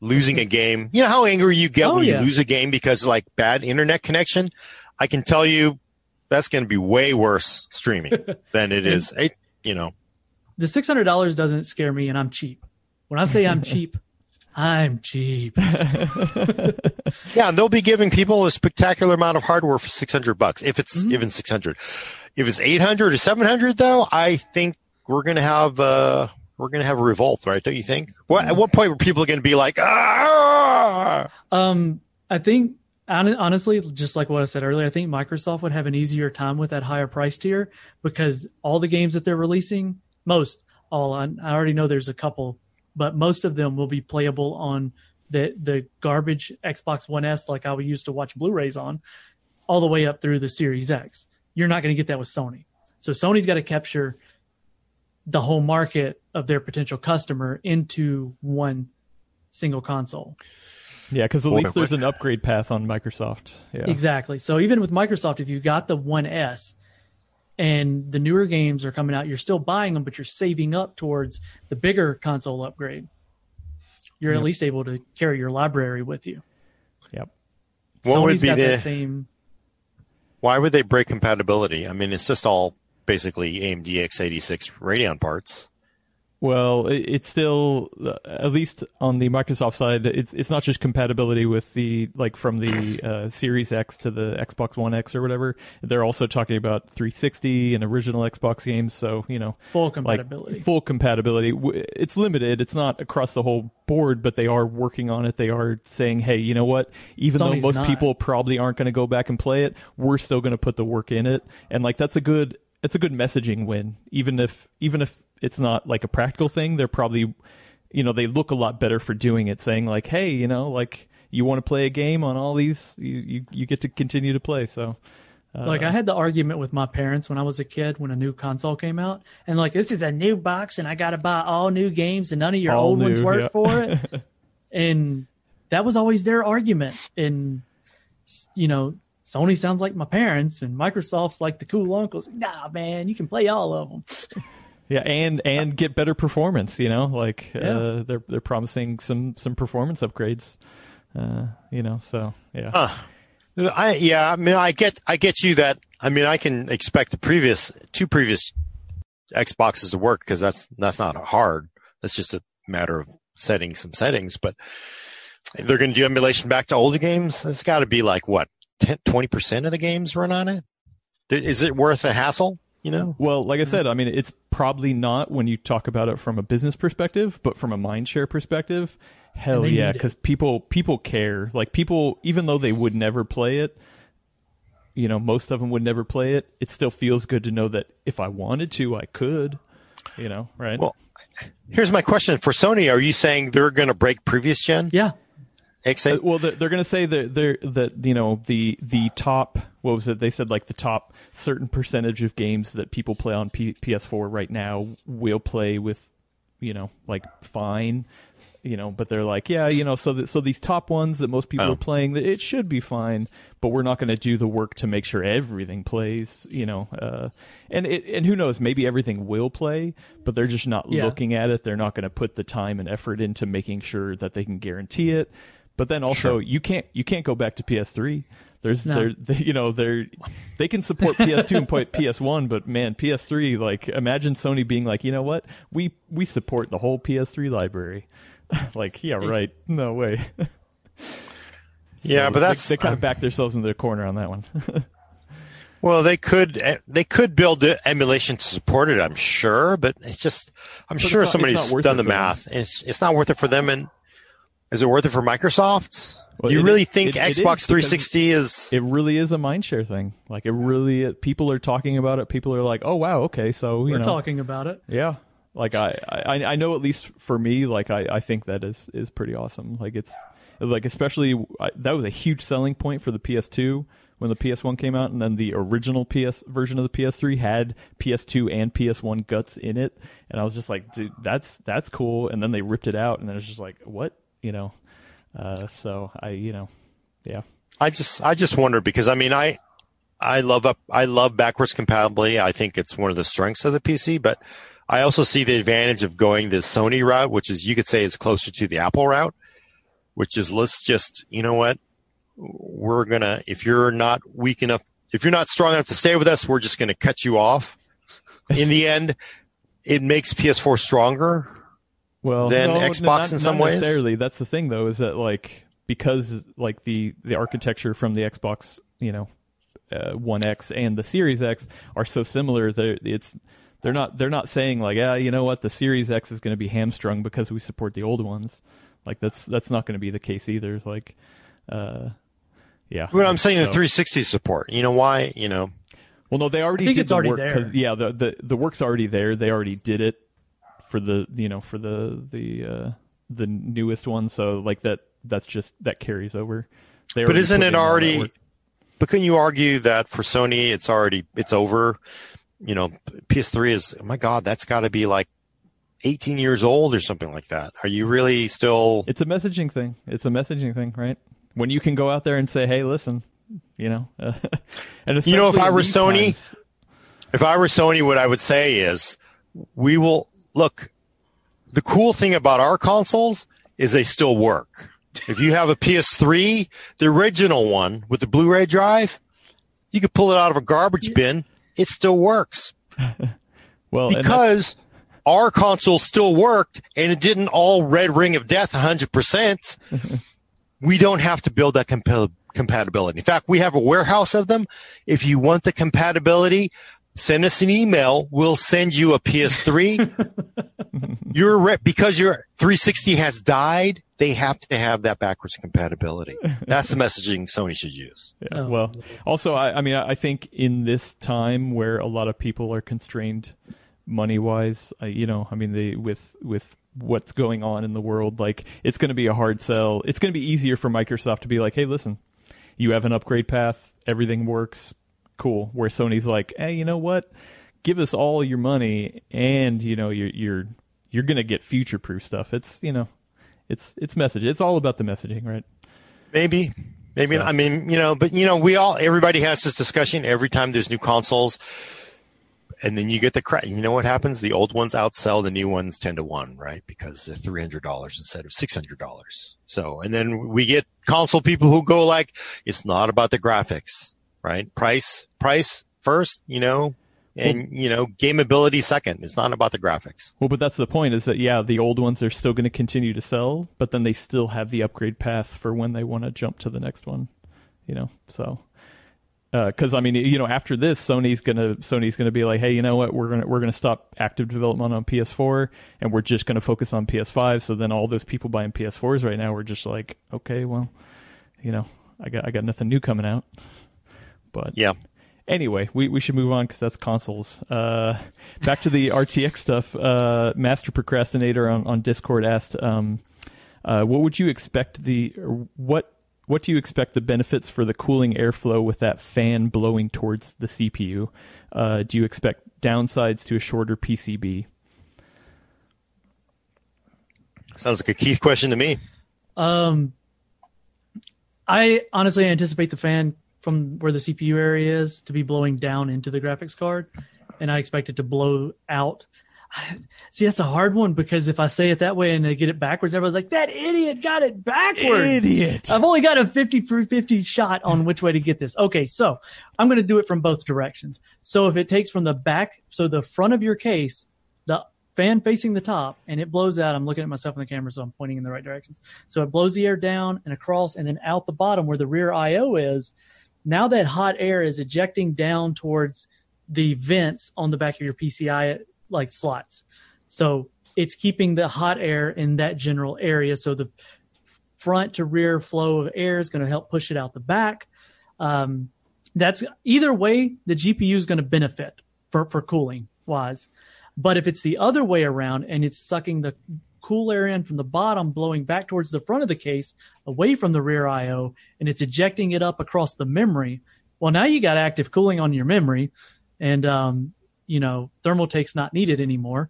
losing a game. You know how angry you get Oh, when yeah. you lose a game because like bad internet connection? I can tell you that's going to be way worse streaming [LAUGHS] than it is. It, you know, the six hundred dollars doesn't scare me, and I'm cheap. When I say I'm [LAUGHS] cheap, I'm cheap. [LAUGHS] yeah, and they'll be giving people a spectacular amount of hardware for 600 bucks. If it's Mhm. even 600, if it's 800 or 700 though, I think we're going to have, uh, we're going to have a revolt, right? Don't you think? What, at what point were people going to be like, ah, Um, I think honestly, just like what I said earlier, I think Microsoft would have an easier time with that higher price tier because all the games that they're releasing, most, all, I already know there's a couple, but most of them will be playable on the the garbage Xbox One S, like I used to watch Blu-rays on, all the way up through the Series X. You're not going to get that with Sony. So Sony's got to capture the whole market of their potential customer into one single console. Yeah, because at least there's an upgrade path on Microsoft. Yeah. Exactly. So even with Microsoft, if you got the One S and the newer games are coming out, you're still buying them, but you're saving up towards the bigger console upgrade. You're yep. at least able to carry your library with you. Yep. What Sony's would be got the that same? Why would they break compatibility? I mean, it's just all basically AMD x86 Radeon parts. Well, it's still at least on the Microsoft side. It's it's not just compatibility with the like from the uh, Series X to the Xbox One X or whatever. They're also talking about 360 and original Xbox games. So you know, full compatibility. Like, full compatibility. It's limited. It's not across the whole board, but they are working on it. They are saying, hey, you know what? Even Sony's though most not. people probably aren't going to go back and play it, we're still going to put the work in it. And like that's a good it's a good messaging win. Even if even if it's not like a practical thing, they're probably you know, they look a lot better for doing it, saying like, Hey, you know, like you want to play a game on all these you, you, you get to continue to play. So uh, like I had the argument with my parents when I was a kid when a new console came out, and like this is a new box, and I got to buy all new games, and none of your old new, ones work yeah. for it. [LAUGHS] and that was always their argument. And you know, Sony sounds like my parents, and Microsoft's like the cool uncles. Nah, man, you can play all of them. [LAUGHS] Yeah, and and get better performance. You know, like Yeah. uh, they're they're promising some some performance upgrades. Uh, you know, so yeah. Huh. I yeah, I mean, I get I get you that. I mean, I can expect the previous two previous Xboxes to work because that's that's not hard. That's just a matter of setting some settings. But they're going to do emulation back to older games. It's got to be like what 20 percent of the games run on it. Is it worth a hassle? You know. Well, like I said, I mean, it's probably not when you talk about it from a business perspective, but from a mind share perspective, hell yeah, because people people care. Like people, even though they would never play it, you know, most of them would never play it. It still feels good to know that if I wanted to, I could. You know, right? Well, here's my question for Sony: Are you saying they're going to break previous gen Yeah, X8? Uh, well, they're, they're going to say that they're that you know the the top what was it? They said like the top certain percentage of games that people play on P- PS4 right now will play with you know like fine. You know, but they're like, yeah, you know, so that, so these top ones that most people Oh. are playing, it should be fine, but we're not going to do the work to make sure everything plays. You know, uh, and it, and who knows, maybe everything will play, but they're just not Yeah. looking at it. They're not going to put the time and effort into making sure that they can guarantee it. But then also, Sure. you can't you can't go back to PS3. There's No. there they, you know they're they can support PS2 and put [LAUGHS] PS1, but man, PS3 like imagine Sony being like, you know what, we we support the whole PS3 library. [LAUGHS] like, yeah, right, no way. [LAUGHS] yeah, So but they- that's they, kind of back themselves into their corner on that one. Well, they could eh, they could build the emulation to support it. I'm sure, but it's just I'm it's sure not- somebody's done the them. math. And it's it's not worth it for them. And is it worth it for Microsoft? Well, Do you really is- think it- it is Xbox because 360 is? it really is a mindshare thing. Like it really, people are talking about it. People are like, oh wow, okay, so you we're know, talking about it. Yeah. Like I, I, I know at least for me, like I, I think that is, is pretty awesome. Like it's like, especially I, that was a huge selling point for the PS2 when the PS1 came out. And then the original PS version of the PS3 had PS2 and PS1 guts in it. And I was just like, dude, that's, that's cool. And then they ripped it out and then it's just like, what, you know? Uh, so I, you know, yeah. I just I just wonder because I mean I I love up I love backwards compatibility. I think it's one of the strengths of the PC, but I also see the advantage of going the Sony route, which is you could say is closer to the Apple route, which is let's just you know what we're gonna if you're not weak enough if you're not strong enough to stay with us, we're just gonna cut you off. In the end, it makes PS4 stronger. Well than no, Xbox not, in some not ways? necessarily that's the thing though is that like because like the the architecture from the xbox you know uh, one x and the series x are so similar that it's they're not they're not saying like yeah you know what the series x is going to be hamstrung because we support the old ones like that's that's not going to be the case either like uh Yeah. But I'm saying the 360 support. You know why? You know, Well, no, they already did it's the already work there. 'cause, yeah, the, the the work's already there. They already did it for the you know for the the uh, the newest one. So like that that's just that carries over. They but isn't it in all that already? But can you argue that for Sony, it's already it's over? You know, PS3 is. Oh my God, that's got to be like 18 years old or something like that. Are you really still? It's a messaging thing. It's a messaging thing, right? When you can go out there and say, "Hey, listen," you know, [LAUGHS] and You know, if I were Sony, times- If I were Sony, what I would say is, we will look. The cool thing about our consoles is they still work. If you have a PS3, the original one with the Blu-ray drive, you could pull it out of a garbage bin. It still works [LAUGHS] well, because our console still worked and it didn't all red ring of death 100%. [LAUGHS] we don't have to build that compa- compatibility. In fact, we have a warehouse of them. If you want the compatibility, send us an email. We'll send you a PS3. [LAUGHS] your re- because your 360 has died, they have to have that backwards compatibility. That's the messaging Sony should use. Yeah, Oh. well, also, I, I mean, I I think in this time where a lot of people are constrained money wise, uh, you know, I mean, they with with what's going on in the world, like it's going to be a hard sell. It's going to be easier for Microsoft to be like, hey, listen, you have an upgrade path, everything works, cool. Where Sony's like, hey, you know what? Give us all your money, and you know, you're you're you're going to get future proof stuff. It's you know, it's it's message. It's all about the messaging, right? Maybe. Maybe So- I mean, you know, but you know, we all everybody has this discussion every time there's new consoles. And then you get the cra You know what happens? The old ones outsell the new ones ten to one, right? Because they're three hundred dollars instead of six hundred dollars. So, and then we get console people who go like, "It's not about the graphics, right? Price, price first, you know, and you know, gameability second. It's not about the graphics." Well, but that's the point is that yeah, the old ones are still going to continue to sell, but then they still have the upgrade path for when they want to jump to the next one, you know. So, uh, because I mean, you know, after this, Sony's gonna Sony's gonna be like, hey, you know what, we're gonna we're gonna stop active development on PS4, and we're just gonna focus on PS5. So then all those people buying PS4s right now, we're just like, okay, well, you know, I got I got nothing new coming out, but Yeah. Anyway, we, we should move on because that's consoles. Uh, back to the [LAUGHS] RTX stuff. Uh, Master Procrastinator on, on Discord asked, um, uh, "What would you expect the what what do you expect the benefits for the cooling airflow with that fan blowing towards the CPU? Uh, do you expect downsides to a shorter PCB?" Sounds like a Keith question to me. Um, I honestly anticipate the fan from where the CPU area is to be blowing down into the graphics card, and I expect it to blow out. [SIGHS] See, that's a hard one because if I say it that way and they get it backwards, everyone's like, "That idiot got it backwards." Idiot. I've only got a 50 through 50 shot on which way to get this. Okay, so I'm going to do it from both directions. So if it takes from the back, so the front of your case, the fan facing the top, and it blows out, I'm looking at myself in the camera, so I'm pointing in the right directions. So it blows the air down and across and then out the bottom where the rear IO is. Now that hot air is ejecting down towards the vents on the back of your PCI like slots. So it's keeping the hot air in that general area. So the front to rear flow of air is going to help push it out the back. Um, that's either way, the GPU is going to benefit for, for cooling wise. But if it's the other way around and it's sucking the cool air in from the bottom, blowing back towards the front of the case, away from the rear IO, and it's ejecting it up across the memory, well, now you got active cooling on your memory, and um, you know Thermaltake's not needed anymore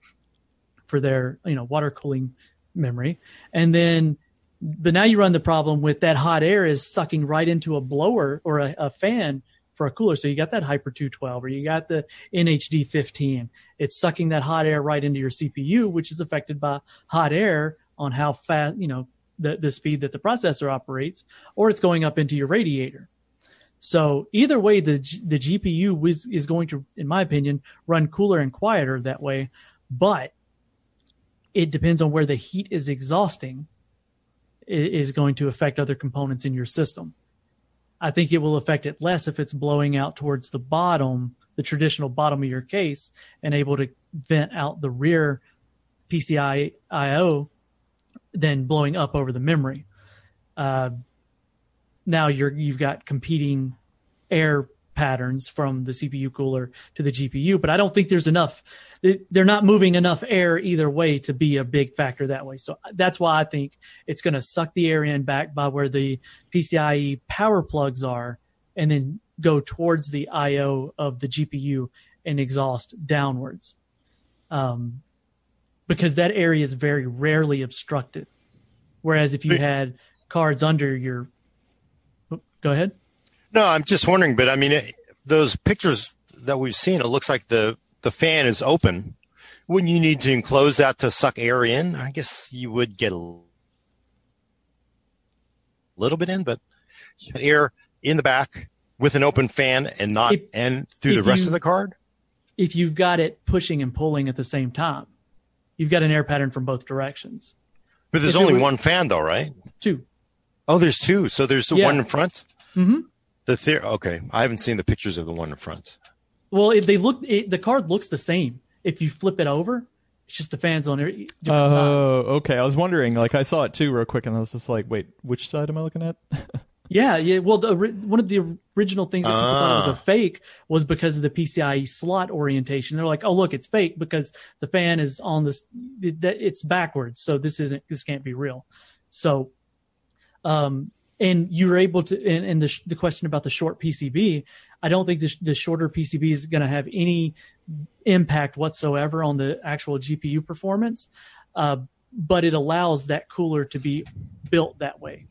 for their you know water cooling memory, and then but now you run the problem with that hot air is sucking right into a blower or a, a fan for a cooler. So you got that Hyper 212 or you got the NH-D15. It's sucking that hot air right into your CPU, which is affected by hot air on how fast, you know, the, the speed that the processor operates, or it's going up into your radiator. So either way, the the GPU is, is going to, in my opinion, run cooler and quieter that way. But it depends on where the heat is exhausting is going to affect other components in your system. I think it will affect it less if it's blowing out towards the bottom, the traditional bottom of your case, and able to vent out the rear PCI IO than blowing up over the memory. Uh, now you're you've got competing air patterns from the CPU cooler to the GPU, but I don't think there's enough. They're not moving enough air either way to be a big factor that way. So that's why I think it's going to suck the air in back by where the PCIe power plugs are, and then go towards the I/O of the GPU and exhaust downwards, um, because that area is very rarely obstructed. Whereas if you had cards under your, go ahead. No, I'm just wondering, but I mean, it, those pictures that we've seen, it looks like the the fan is open. Wouldn't you need to enclose that to suck air in? I guess you would get a little bit in, but air in the back with an open fan and not if, and through the rest you, of the card. If you've got it pushing and pulling at the same time, you've got an air pattern from both directions. But there's if only was, one fan, though, right? Two. Oh, there's two. So there's the yeah. one in front. Mm-hmm. The theory. Okay, I haven't seen the pictures of the one in front. Well, if they look, it, the card looks the same. If you flip it over, it's just the fans on different oh, sides. Oh, okay. I was wondering. Like, I saw it too, real quick, and I was just like, "Wait, which side am I looking at?" [LAUGHS] yeah, yeah. Well, the, one of the original things that people thought was a ah. fake was because of the PCIe slot orientation. They're like, "Oh, look, it's fake because the fan is on this. It, it's backwards, so this isn't. This can't be real." So, um, and you were able to and, and the, the question about the short pcb i don't think the, the shorter pcb is going to have any impact whatsoever on the actual gpu performance. Uh, but it allows that cooler to be built that way.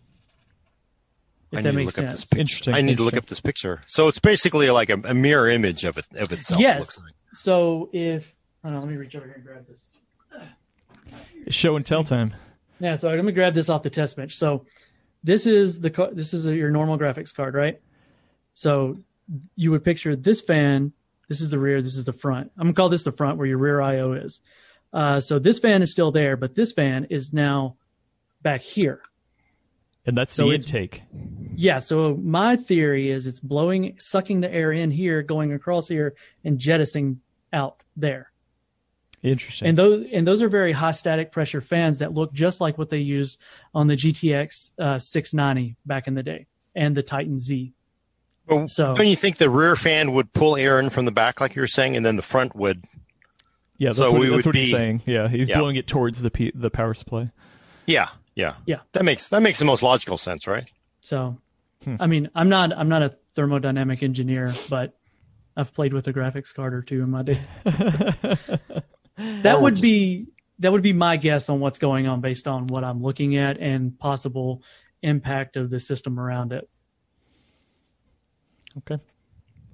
If I that makes sense. interesting. I need to look up this picture. So it's basically like a, a mirror image of it of itself yes. it like. so if on, let me reach over here and grab this. Show and tell time. yeah so let me grab this off the test bench. So this is the this is your normal graphics card, right? So you would picture this fan. This is the rear. This is the front. I'm gonna call this the front where your rear I/O is. Uh, so this fan is still there, but this fan is now back here. And that's so the intake. Yeah. So my theory is it's blowing, sucking the air in here, going across here, and jettisoning out there. Interesting. And those and those are very high static pressure fans that look just like what they used on the GTX uh, 690 back in the day and the Titan Z. Well, so, don't you think the rear fan would pull air in from the back, like you were saying, and then the front would? Yeah, that's so what, that's what be, he's saying. Yeah, he's yeah. blowing it towards the P, the power supply. Yeah, yeah, yeah. That makes that makes the most logical sense, right? So, hmm. I mean, I'm not I'm not a thermodynamic engineer, but I've played with a graphics card or two in my day. [LAUGHS] that would be that would be my guess on what's going on based on what I'm looking at and possible impact of the system around it. Okay.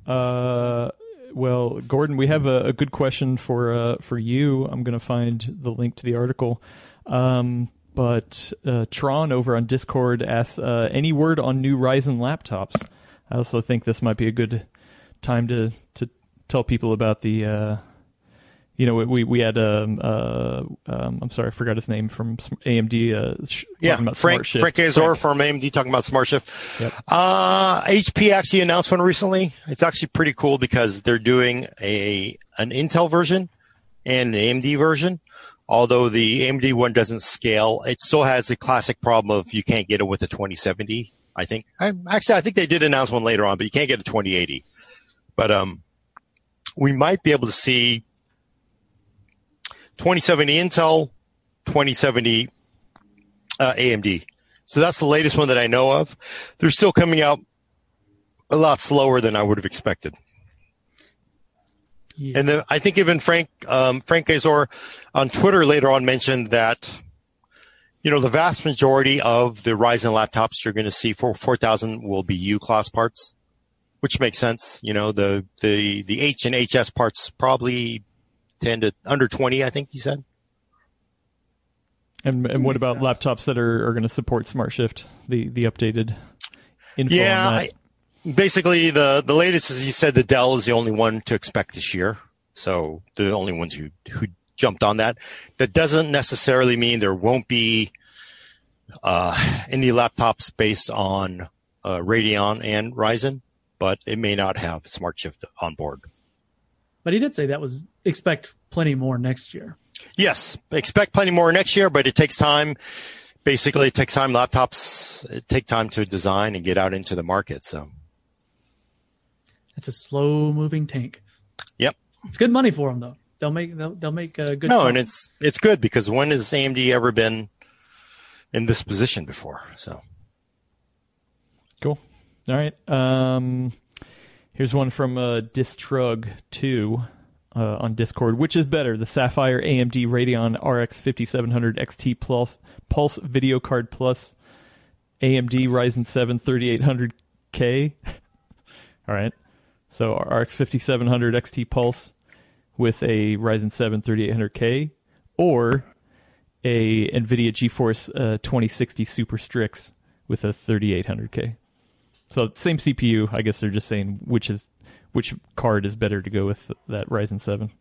Uh, well, Gordon, we have a, a good question for uh, for you. I'm going to find the link to the article. Um, but uh, Tron over on Discord asks, uh, any word on new Ryzen laptops? I also think this might be a good time to to tell people about the uh, you know, we we had um, uh, um, I'm sorry, I forgot his name from AMD. Uh, sh- yeah, Frank Frank Azor from AMD talking about SmartShift. Yep. Uh, HP actually announced one recently. It's actually pretty cool because they're doing a an Intel version and an AMD version. Although the AMD one doesn't scale, it still has the classic problem of you can't get it with a 2070. I think. I, actually, I think they did announce one later on, but you can't get a 2080. But um, we might be able to see 2070 Intel, 2070 uh, AMD. So that's the latest one that I know of. They're still coming out a lot slower than I would have expected. Yeah. And then I think even Frank um, Frank Azor on Twitter later on mentioned that you know the vast majority of the Ryzen laptops you're going to see for 4000 will be U class parts, which makes sense. You know the the the H and HS parts probably 10 to under 20, I think he said. And and what about laptops that are, are going to support SmartShift, the the updated info yeah, I, basically the the latest is he said the Dell is the only one to expect this year. So the only ones who who jumped on that. That doesn't necessarily mean there won't be uh, any laptops based on uh, Radeon and Ryzen, but it may not have SmartShift on board. But he did say that was expect plenty more next year. Yes, expect plenty more next year, but it takes time basically, it takes time. Laptops take time to design and get out into the market. So it's a slow moving tank. Yep. It's good money for them though. They'll make they'll, they'll make a good. No, and it's it's good because when has AMD ever been in this position before? So cool. All right. Um, here's one from uh, Distrug Two uh, on Discord. Which is better, the Sapphire AMD Radeon RX 5700 XT Plus Pulse Video Card Plus AMD Ryzen 7 3800K? [LAUGHS] All right. So RX 5700 XT Pulse with a Ryzen 7 3800K or a NVIDIA GeForce uh, 2060 Super Strix with a 3800K. So same CPU. I guess they're just saying which is which card is better to go with that Ryzen 7.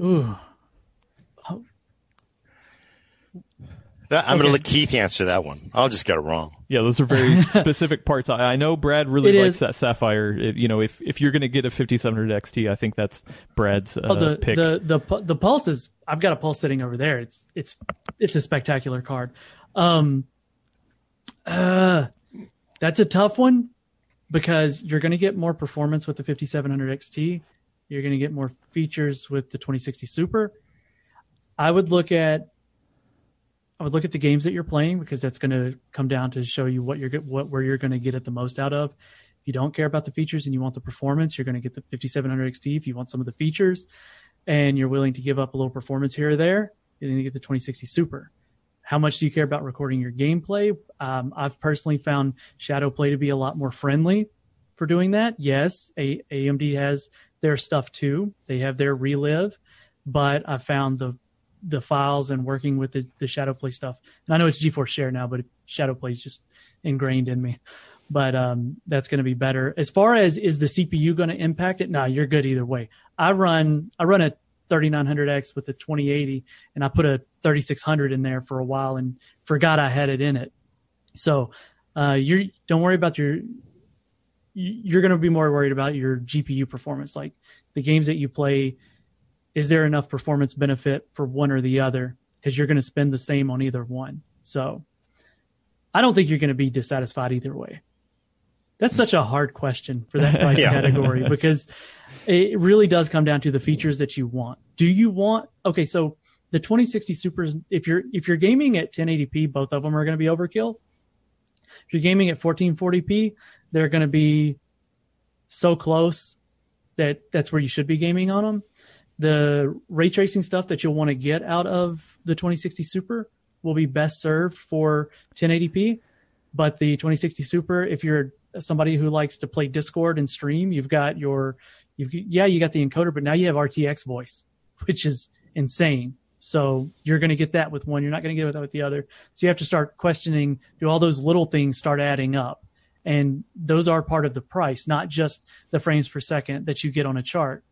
Ooh. That, I'm okay. going to let Keith answer that one. I'll just get it wrong. Yeah, those are very [LAUGHS] specific parts. I, I, know Brad really it likes is. that Sapphire. It, you know, if if you're going to get a 5700 XT, I think that's Brad's uh, oh, the, pick. The the the Pulse is. I've got a Pulse sitting over there. It's it's it's a spectacular card. Um, uh, that's a tough one because you're going to get more performance with the 5700 XT. You're going to get more features with the 2060 Super. I would look at I would look at the games that you're playing because that's going to come down to show you what you're what where you're going to get it the most out of. If you don't care about the features and you want the performance, you're going to get the 5700 XT. If you want some of the features and you're willing to give up a little performance here or there, you're going to get the 2060 Super. How much do you care about recording your gameplay? Um, I've personally found Shadowplay to be a lot more friendly for doing that. Yes, a- AMD has their stuff too. They have their ReLive, but I found the the files and working with the, the Shadowplay stuff. And I know it's GeForce Share now, but Shadowplay is just ingrained in me. But um, that's going to be better. As far as is the CPU going to impact it? No, you're good either way. I run I run a 3900X with a 2080, and I put a 3600 in there for a while and forgot I had it in it. So uh, you don't worry about your you're going to be more worried about your GPU performance, like the games that you play is there enough performance benefit for one or the other? Because you're going to spend the same on either one. So I don't think you're going to be dissatisfied either way. That's such a hard question for that [LAUGHS] price yeah. category because it really does come down to the features that you want. Do you want okay, so the 2060 Supers if you're if you're gaming at 1080p, both of them are going to be overkill. If you're gaming at 1440p, they're going to be so close that that's where you should be gaming on them the ray tracing stuff that you'll want to get out of the 2060 Super will be best served for 1080p. But the 2060 Super, if you're somebody who likes to play Discord and stream, you've got your, you've, yeah, you got the encoder, but now you have RTX voice, [LAUGHS] which is insane. So you're going to get that with one. You're not going to get that with the other. So you have to start questioning, do all those little things start adding up? And those are part of the price, not just the frames per second that you get on a chart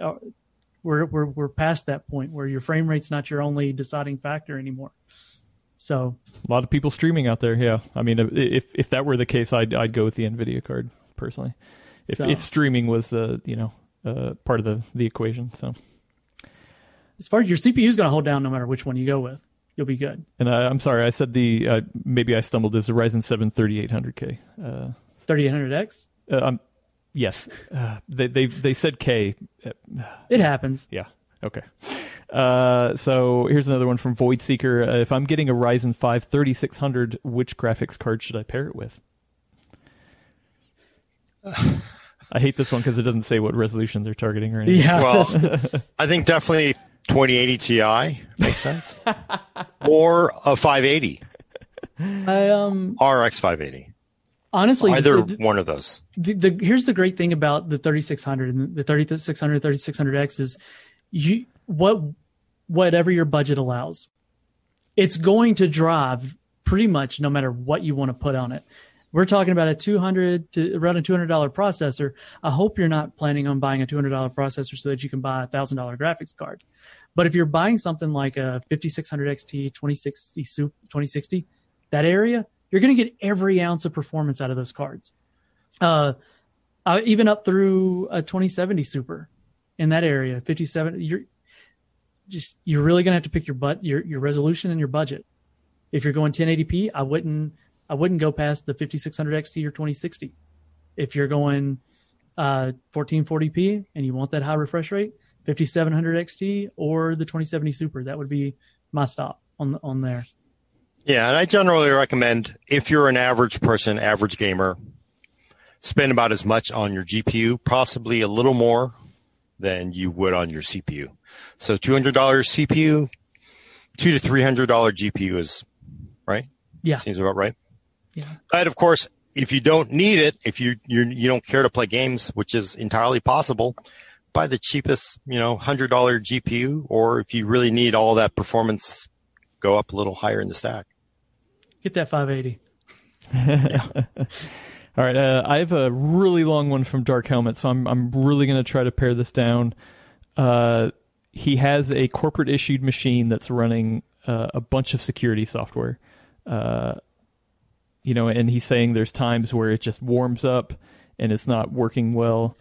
uh, we're we're we're past that point where your frame rate's not your only deciding factor anymore. So a lot of people streaming out there. Yeah, I mean, if if that were the case, I'd I'd go with the Nvidia card personally. If so, if streaming was uh you know uh part of the the equation, so as far as your CPU is going to hold down no matter which one you go with, you'll be good. And I, I'm sorry, I said the uh, maybe I stumbled. Is the Ryzen 7 3800K? Uh, 3800X. Uh, um, Yes, uh, they they they said K. It happens. Yeah. Okay. Uh, so here's another one from Void Seeker. Uh, if I'm getting a Ryzen 5 3600, which graphics card should I pair it with? [LAUGHS] I hate this one because it doesn't say what resolution they're targeting or anything. Yeah. Well, [LAUGHS] I think definitely 2080 Ti makes sense, [LAUGHS] or a 580. I um RX 580 honestly either the, one of those. the, the, here's the great thing about the 3600 and the 3600 3600x is you what whatever your budget allows it's going to drive pretty much no matter what you want to put on it. We're talking about a 200 to around a $200 processor. I hope you're not planning on buying a $200 processor so that you can buy a $1000 graphics card. But if you're buying something like a 5600 xt 2060 2060 that area you're going to get every ounce of performance out of those cards. Uh, uh, even up through a 2070 super in that area, 57. You're, just you're really gonna have to pick your butt your your resolution and your budget. If you're going 1080p, I wouldn't I wouldn't go past the 5600 XT or 2060. If you're going uh, 1440p and you want that high refresh rate, 5700 XT or the 2070 Super, that would be my stop on on there. Yeah, and I generally recommend if you're an average person, average gamer, spend about as much on your GPU, possibly a little more than you would on your CPU. So $200 CPU, two to $300 GPU is right. Yeah. Seems about right. Yeah. But of course, if you don't need it, if you you you don't care to play games, which is entirely possible, buy the cheapest, you know, hundred dollar GPU, or if you really need all that performance, go up a little higher in the stack. Get that 580. [LAUGHS] All right, uh, I have a really long one from Dark Helmet, so I'm I'm really going to try to pare this down. Uh, he has a corporate issued machine that's running uh, a bunch of security software. Uh, you know, and he's saying there's times where it just warms up and it's not working well.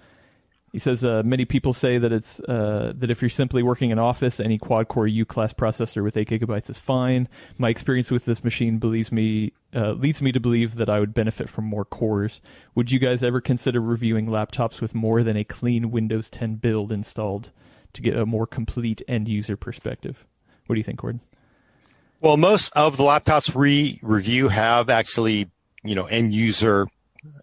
He says uh, many people say that it's uh, that if you're simply working in Office, any quad core U class processor with eight gigabytes is fine. My experience with this machine believes me uh, leads me to believe that I would benefit from more cores. Would you guys ever consider reviewing laptops with more than a clean Windows 10 build installed to get a more complete end user perspective? What do you think, Gordon? Well, most of the laptops we review have actually, you know, end user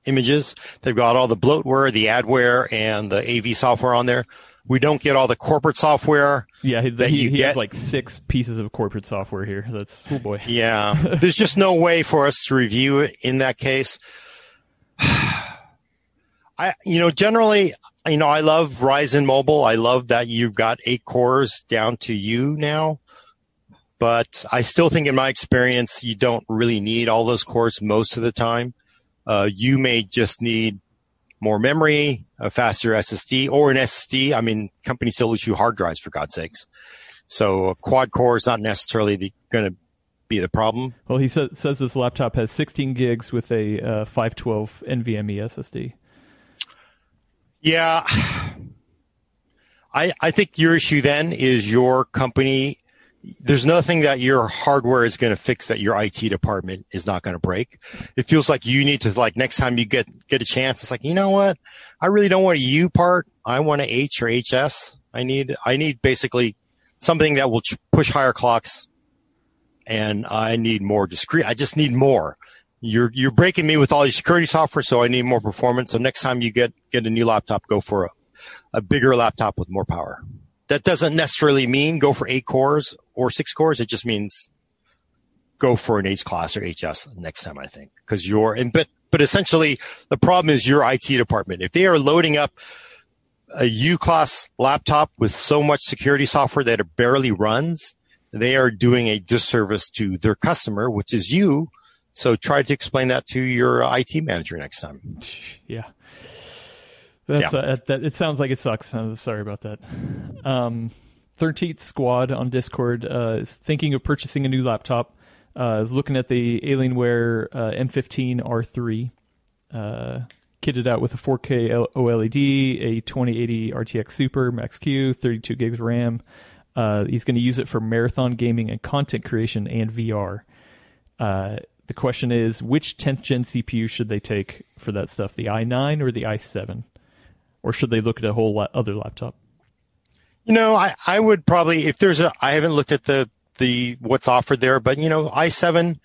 images. They've got all the bloatware, the adware, and the AV software on there. We don't get all the corporate software. Yeah, that he, you he get. has like six pieces of corporate software here. That's oh boy. Yeah, [LAUGHS] there's just no way for us to review it in that case. [SIGHS] I, you know, generally, you know, I love Ryzen Mobile. I love that you've got eight cores down to you now. But I still think, in my experience, you don't really need all those cores most of the time. Uh, you may just need more memory, a faster SSD, or an SSD. I mean, companies still issue hard drives for God's sakes. So a quad core is not necessarily going to be the problem. Well, he sa- says this laptop has 16 gigs with a uh, 512 NVMe SSD. Yeah. [SIGHS] I, I think your issue then is your company. There's nothing that your hardware is going to fix that your IT department is not going to break. It feels like you need to like next time you get, get a chance. It's like, you know what? I really don't want a U part. I want a H or HS. I need, I need basically something that will push higher clocks and I need more discrete. I just need more. You're, you're breaking me with all your security software. So I need more performance. So next time you get, get a new laptop, go for a, a bigger laptop with more power. That doesn't necessarily mean go for eight cores or six cores. It just means go for an H class or HS next time, I think, because you're, and, but, but essentially the problem is your IT department. If they are loading up a U class laptop with so much security software that it barely runs, they are doing a disservice to their customer, which is you. So try to explain that to your IT manager next time. [LAUGHS] Yeah. That's uh, that. It sounds like it sucks. I'm sorry about that. Um, 13th Squad on Discord uh, is thinking of purchasing a new laptop. Uh, is looking at the Alienware uh, M15 R3, uh, kitted out with a 4K L- OLED, a 2080 RTX Super Max Q, 32 gigs RAM. Uh, he's going to use it for marathon gaming and content creation and VR. Uh, the question is, which 10th gen CPU should they take for that stuff? The i9 or the i7? Or should they look at a whole la- other laptop? You know, I, I would probably, if there's a, I haven't looked at the, the, what's offered there, but you know, i7,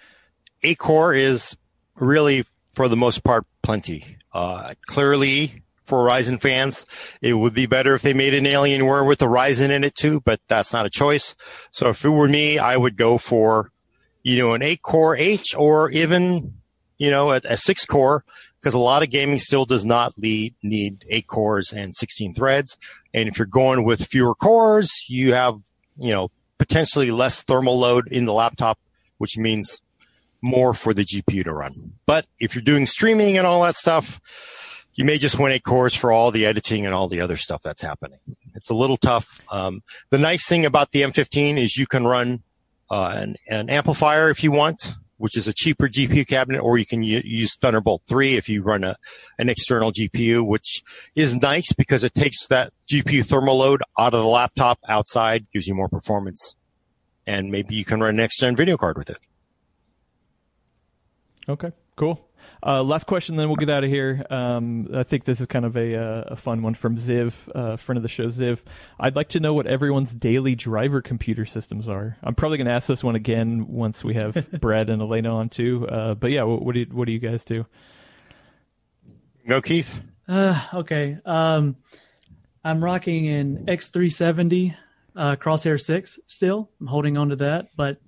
eight core is really for the most part plenty. Uh, clearly for Ryzen fans, it would be better if they made an Alienware with the Ryzen in it too, but that's not a choice. So if it were me, I would go for, you know, an eight core H or even, you know, a, a six core because a lot of gaming still does not lead, need eight cores and 16 threads. And if you're going with fewer cores, you have, you know, potentially less thermal load in the laptop, which means more for the GPU to run. But if you're doing streaming and all that stuff, you may just want eight cores for all the editing and all the other stuff that's happening. It's a little tough. Um, the nice thing about the M15 is you can run uh, an, an amplifier if you want which is a cheaper GPU cabinet, or you can u- use Thunderbolt 3 if you run a, an external GPU, which is nice because it takes that GPU thermal load out of the laptop outside, gives you more performance. And maybe you can run an next gen video card with it. Okay, cool. Uh, last question, then we'll get out of here. Um, I think this is kind of a, uh, a fun one from Ziv, uh, friend of the show, Ziv. I'd like to know what everyone's daily driver computer systems are. I'm probably going to ask this one again once we have [LAUGHS] Brad and Alaina on too. Uh, but yeah, what, what, do you, what do you guys do? Go, Keith. Uh, okay. Um, I'm rocking an X370 uh, Crosshair 6 still. I'm holding on to that, but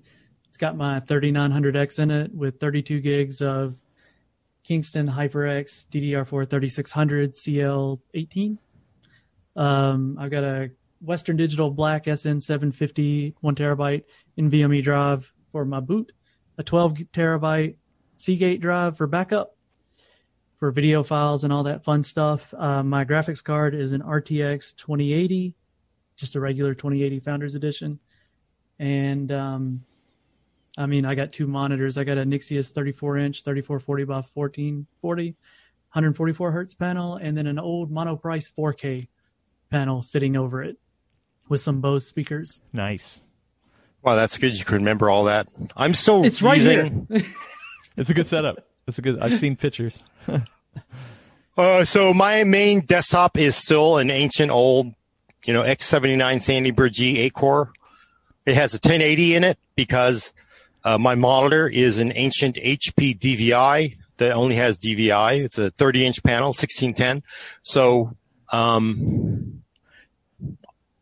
it's got my 3900X in it with 32 gigs of Kingston HyperX DDR4 3600 CL18. Um, I've got a Western Digital Black SN750 one terabyte NVMe drive for my boot, a 12 terabyte Seagate drive for backup for video files and all that fun stuff. Uh, my graphics card is an RTX 2080, just a regular 2080 Founders Edition, and um, I mean, I got two monitors. I got a Nixeus 34 inch, 3440 by 1440, 144 hertz panel, and then an old Monoprice 4K panel sitting over it with some Bose speakers. Nice. Wow, that's good. You can remember all that. I'm still It's right here. [LAUGHS] It's a good setup. It's a good. I've seen pictures. [LAUGHS] Uh, so my main desktop is still an ancient old, you know, X79 Sandy Bridge G 8 core. It has a 1080 in it because uh, my monitor is an ancient HP DVI that only has DVI. It's a 30 inch panel, 1610. So, um,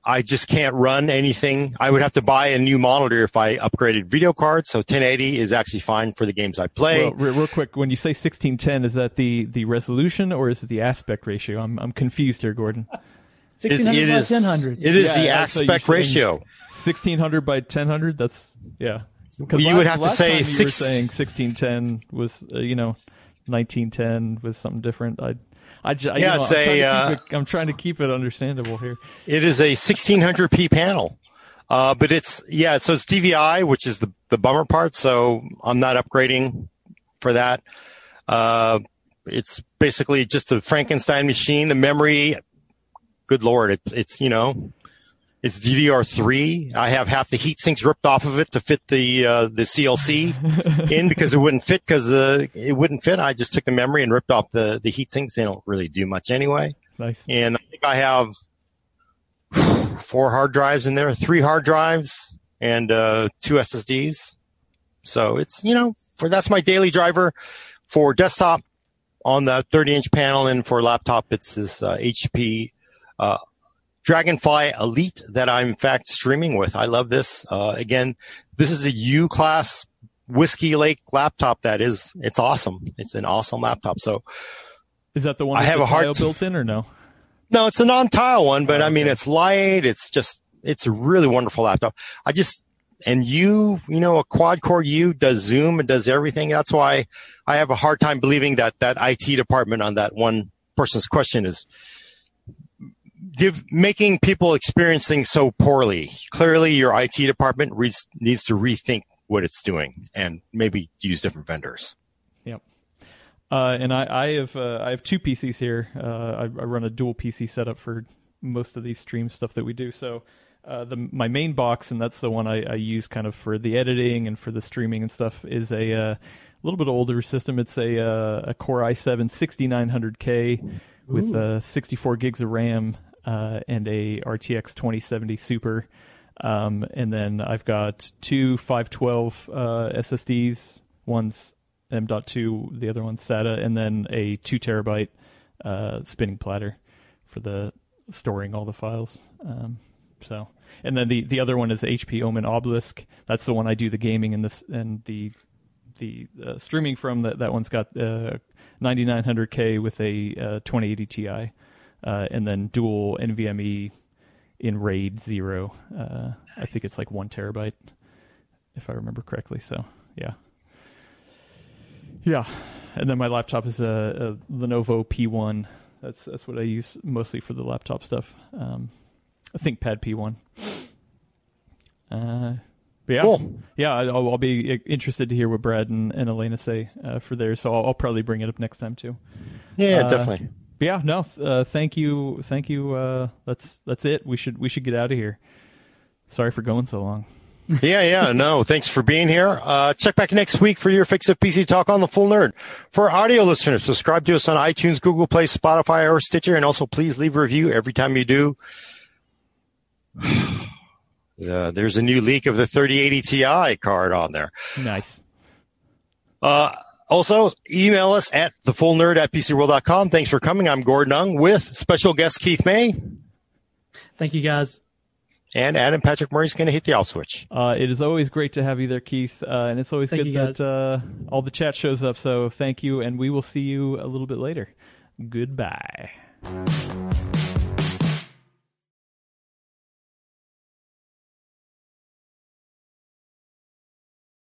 I just can't run anything. I would have to buy a new monitor if I upgraded video cards. So 1080 is actually fine for the games I play. Well, re- real quick, when you say 1610, is that the, the resolution or is it the aspect ratio? I'm I'm confused here, Gordon. [LAUGHS] 1600 it by is, 1000. It is Yeah, the yeah, so aspect ratio. 1600 by 1000. That's yeah. 'Cause You last- would have to say time you were six- saying 1610 was uh, you know 1910 was something different. I I, ju- I Yeah, you know, it's I'm, trying a, to uh, keep it, I'm trying to keep it understandable here. It is a 1600p panel. Uh, but it's, yeah, so it's DVI, which is the, the bummer part. So I'm not upgrading for that. Uh, it's basically just a Frankenstein machine. The memory, good Lord, it, it's, you know, it's DDR3. I have half the heat sinks ripped off of it to fit the, uh, the CLC [LAUGHS] in because it wouldn't fit because, uh, it wouldn't fit. I just took the memory and ripped off the, the heat sinks. They don't really do much anyway Nice. and I think I have [SIGHS] four hard drives in there, three hard drives, and uh, two SSDs. So it's you know for that's my daily driver for desktop on the 30 inch panel, and for laptop it's this uh, HP uh, Dragonfly Elite that I'm in fact streaming with. I love this. Uh, again, this is a U class Whiskey Lake laptop. That is, it's awesome. It's an awesome laptop. So Is that the one I have a hard t- built in or no? No, it's a non-tile one, but Oh, I mean, it's light. It's just, it's a really wonderful laptop. I just, and you, you know, a quad core U does Zoom and does everything. That's why I have a hard time believing that that IT department on that one person's question is give making people experience things so poorly. Clearly, your IT department reads, needs to rethink what it's doing and maybe use different vendors. Yep. Uh, and I, I have uh, I have two PCs here. Uh, I, I run a dual PC setup for most of these stream stuff that we do. So uh, the my main box, and that's the one I, I use kind of for the editing and for the streaming and stuff, is a uh, little bit older system. It's a uh, a Core i7 6900K with uh, 64 gigs of RAM uh, and a RTX 2070 Super. Um, and then I've got two 512 uh, SSDs. One's M.2, the other one's SATA, and then a two terabyte uh, spinning platter for the storing all the files. Um, so, and then the, the other one is HP Omen Obelisk. That's the one I do the gaming and this and the the uh, streaming from. That that one's got uh, 9900K with a uh, 2080 Ti, uh, and then dual NVMe in RAID zero. Uh, I think it's like one terabyte, if I remember correctly. So yeah, yeah. And then my laptop is a, a Lenovo P1. That's that's what I use mostly for the laptop stuff. Um, I ThinkPad P1. Uh, yeah, Cool. yeah, I'll, I'll be interested to hear what Brad and, and Alaina say uh, for theirs. So I'll, I'll probably bring it up next time too. Yeah, Uh, definitely. Yeah, no, uh, thank you, thank you. Uh, that's that's it. We should we should get out of here. Sorry for going so long. [LAUGHS] yeah, yeah. No, thanks for being here. Uh, check back next week for your fix of PC talk on the full nerd. For audio listeners, subscribe to us on iTunes, Google Play, Spotify, or Stitcher, and also please leave a review every time you do. [SIGHS] Uh, there's a new leak of the 3080 Ti card on there. Nice. Uh, also, email us at thefullnerd at pcworld.com. Thanks for coming. I'm Gordon Ung with special guest Keith May Thank you guys. and Adam Patrick Murray's going to hit the off switch. Uh, it is always great to have you there, Keith, uh, and it's always Thank good that uh, all the chat shows up. So thank you, and we will see you a little bit later. Goodbye.